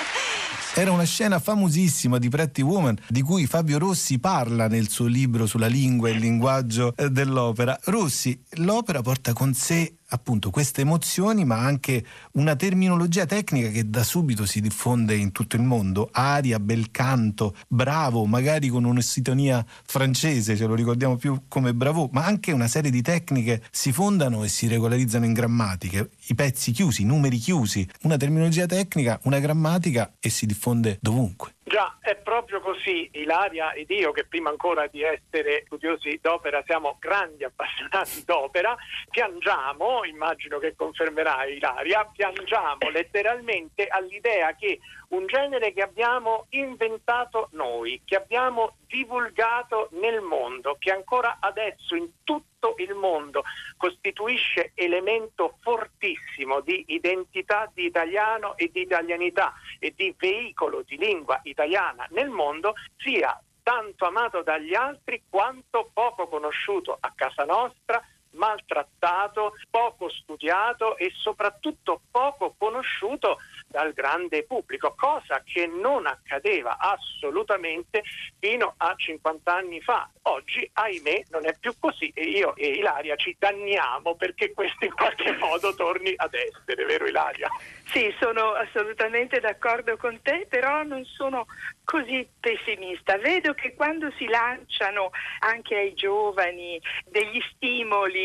Era una scena famosissima di Pretty Woman di cui Fabio Rossi parla nel suo libro sulla lingua e il linguaggio eh, dell'opera. Rossi, l'opera porta con sé appunto queste emozioni, ma anche una terminologia tecnica che da subito si diffonde in tutto il mondo. Aria, bel canto, bravo, magari con un'ossitonia francese, ce lo ricordiamo più come bravo, ma anche una serie di tecniche si fondano e si regolarizzano in grammatiche. I pezzi chiusi, i numeri chiusi, una terminologia tecnica, una grammatica e si diffonde dovunque. Già, è proprio così. Ilaria ed io, che prima ancora di essere studiosi d'opera siamo grandi appassionati d'opera, piangiamo, immagino che confermerai Ilaria, piangiamo letteralmente all'idea che un genere che abbiamo inventato noi, che abbiamo divulgato nel mondo, che ancora adesso in tutto il mondo costituisce elemento fortissimo di identità di italiano e di italianità e di veicolo di lingua italiana nel mondo, sia tanto amato dagli altri quanto poco conosciuto a casa nostra, maltrattato, poco studiato e soprattutto poco conosciuto dal grande pubblico, cosa che non accadeva assolutamente fino a 50 anni fa. Oggi, ahimè, non è più così e io e Ilaria ci danniamo perché questo in qualche modo torni ad essere, vero Ilaria? Sì, sono assolutamente d'accordo con te, però non sono così pessimista. Vedo che quando si lanciano anche ai giovani degli stimoli,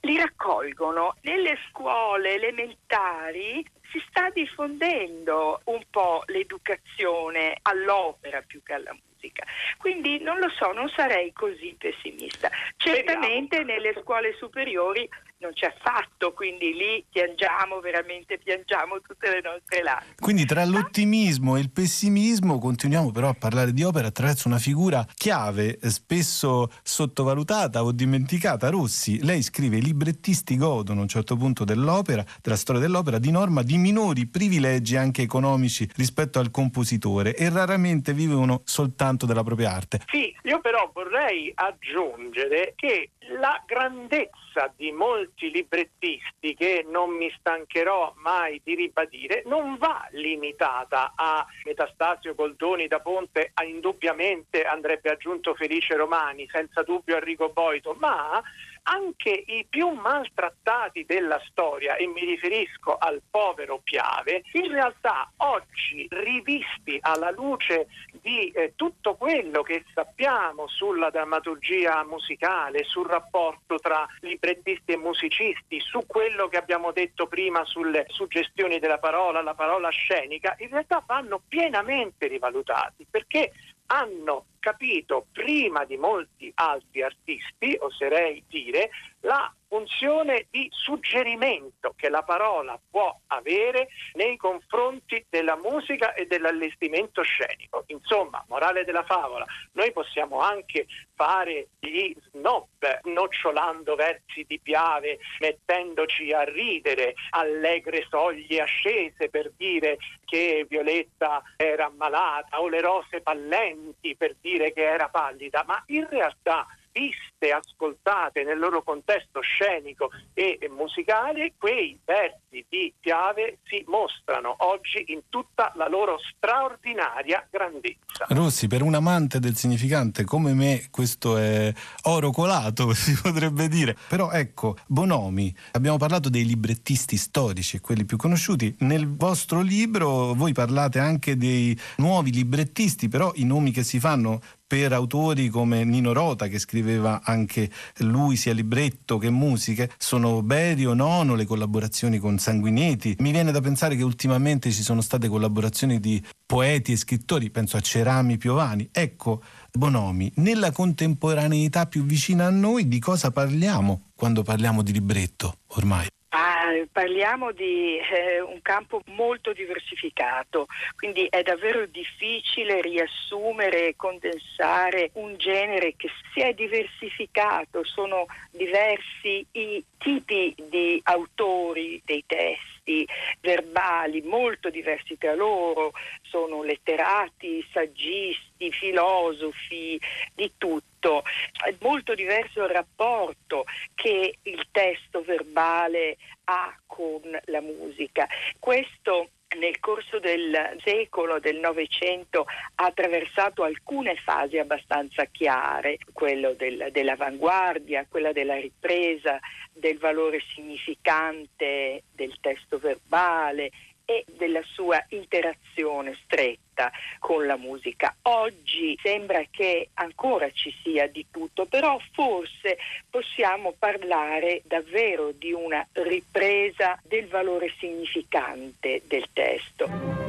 li raccolgono nelle scuole elementari si sta diffondendo un po' l'educazione all'opera più che alla musica. Quindi non lo so, non sarei così pessimista. Certamente nelle scuole superiori non c'è affatto, quindi lì piangiamo, veramente piangiamo tutte le nostre lacrime. Quindi tra l'ottimismo e il pessimismo continuiamo però a parlare di opera attraverso una figura chiave, spesso sottovalutata o dimenticata. Rossi, lei scrive i librettisti godono a un certo punto dell'opera, della storia dell'opera, di norma di minori privilegi anche economici rispetto al compositore e raramente vivono soltanto della propria arte. Sì, io però vorrei aggiungere che la grandezza di molti librettisti, che non mi stancherò mai di ribadire, non va limitata a Metastasio Goldoni da Ponte, a indubbiamente andrebbe aggiunto Felice Romani, senza dubbio Enrico Boito, ma anche i più maltrattati della storia, e mi riferisco al povero Piave, in realtà oggi rivisti alla luce di eh, tutto quello che sappiamo sulla drammaturgia musicale, sul rapporto tra librettisti e musicisti, su quello che abbiamo detto prima sulle suggestioni della parola, la parola scenica, in realtà vanno pienamente rivalutati perché hanno capito prima di molti altri artisti, oserei dire, la funzione di suggerimento che la parola può avere nei confronti della musica e dell'allestimento scenico. Insomma, morale della favola, noi possiamo anche fare gli snob nocciolando versi di Piave, mettendoci a ridere, allegre soglie ascese per dire che Violetta era ammalata o le rose pallenti per dire che era pallida, ma in realtà viste, ascoltate nel loro contesto scenico e musicale, quei versi di Piave si mostrano oggi in tutta la loro straordinaria grandezza. Rossi, per un amante del significante come me, questo è oro colato, si potrebbe dire. Però ecco, Bonomi, abbiamo parlato dei librettisti storici quelli più conosciuti. Nel vostro libro voi parlate anche dei nuovi librettisti, però i nomi che si fanno per autori come Nino Rota, che scriveva anche lui sia libretto che musiche, sono Berio, Nono, le collaborazioni con Sanguinetti. Mi viene da pensare che ultimamente ci sono state collaborazioni di poeti e scrittori, penso a Cerami Piovani. Ecco, Bonomi, nella contemporaneità più vicina a noi di cosa parliamo quando parliamo di libretto ormai? Ah, parliamo di eh, un campo molto diversificato, quindi è davvero difficile riassumere e condensare un genere che si è diversificato, sono diversi i tipi di autori dei testi verbali, molto diversi tra loro, sono letterati, saggisti, filosofi, di tutto. È molto diverso il rapporto che il testo verbale ha con la musica. Questo nel corso del secolo, del Novecento, ha attraversato alcune fasi abbastanza chiare, quello del, dell'avanguardia, quella della ripresa, del valore significante del testo verbale e della sua interazione stretta con la musica. Oggi sembra che ancora ci sia di tutto, però forse possiamo parlare davvero di una ripresa del valore significante del testo.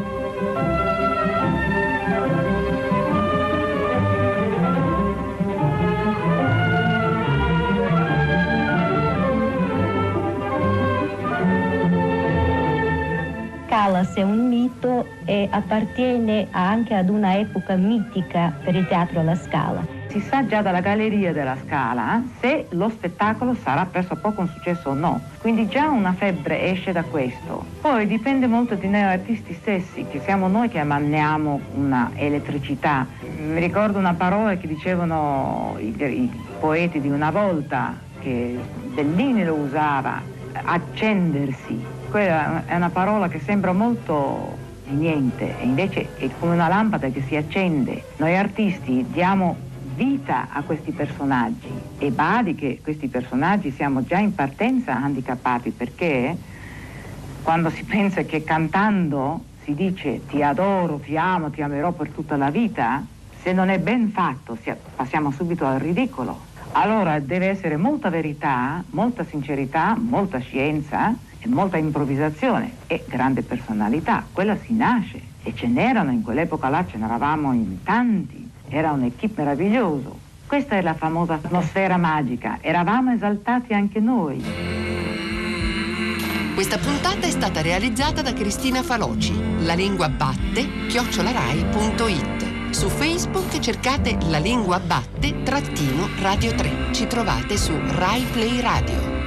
Callas è un mito e appartiene anche ad una epoca mitica per il teatro alla Scala. Si sa già dalla galleria della Scala eh, se lo spettacolo sarà presso poco un successo o no. Quindi già una febbre esce da questo. Poi dipende molto di noi artisti stessi, che siamo noi che emaniamo una elettricità. Mi ricordo una parola che dicevano i, i poeti di una volta, che Bellini lo usava, accendersi quella è una parola che sembra molto niente e invece è come una lampada che si accende. Noi artisti diamo vita a questi personaggi e badi che questi personaggi siamo già in partenza handicappati perché quando si pensa che cantando si dice ti adoro, ti amo, ti amerò per tutta la vita, se non è ben fatto passiamo subito al ridicolo. Allora deve essere molta verità, molta sincerità, molta scienza molta improvvisazione e grande personalità. Quella si nasce e ce n'erano in quell'epoca là, ce n'eravamo in tanti, era un equipe meraviglioso. Questa è la famosa atmosfera magica, eravamo esaltati anche noi. Questa puntata è stata realizzata da Cristina Faloci. La lingua batte, chiocciolarai.it. Su Facebook cercate La lingua batte trattino Radio 3. Ci trovate su Rai Play Radio.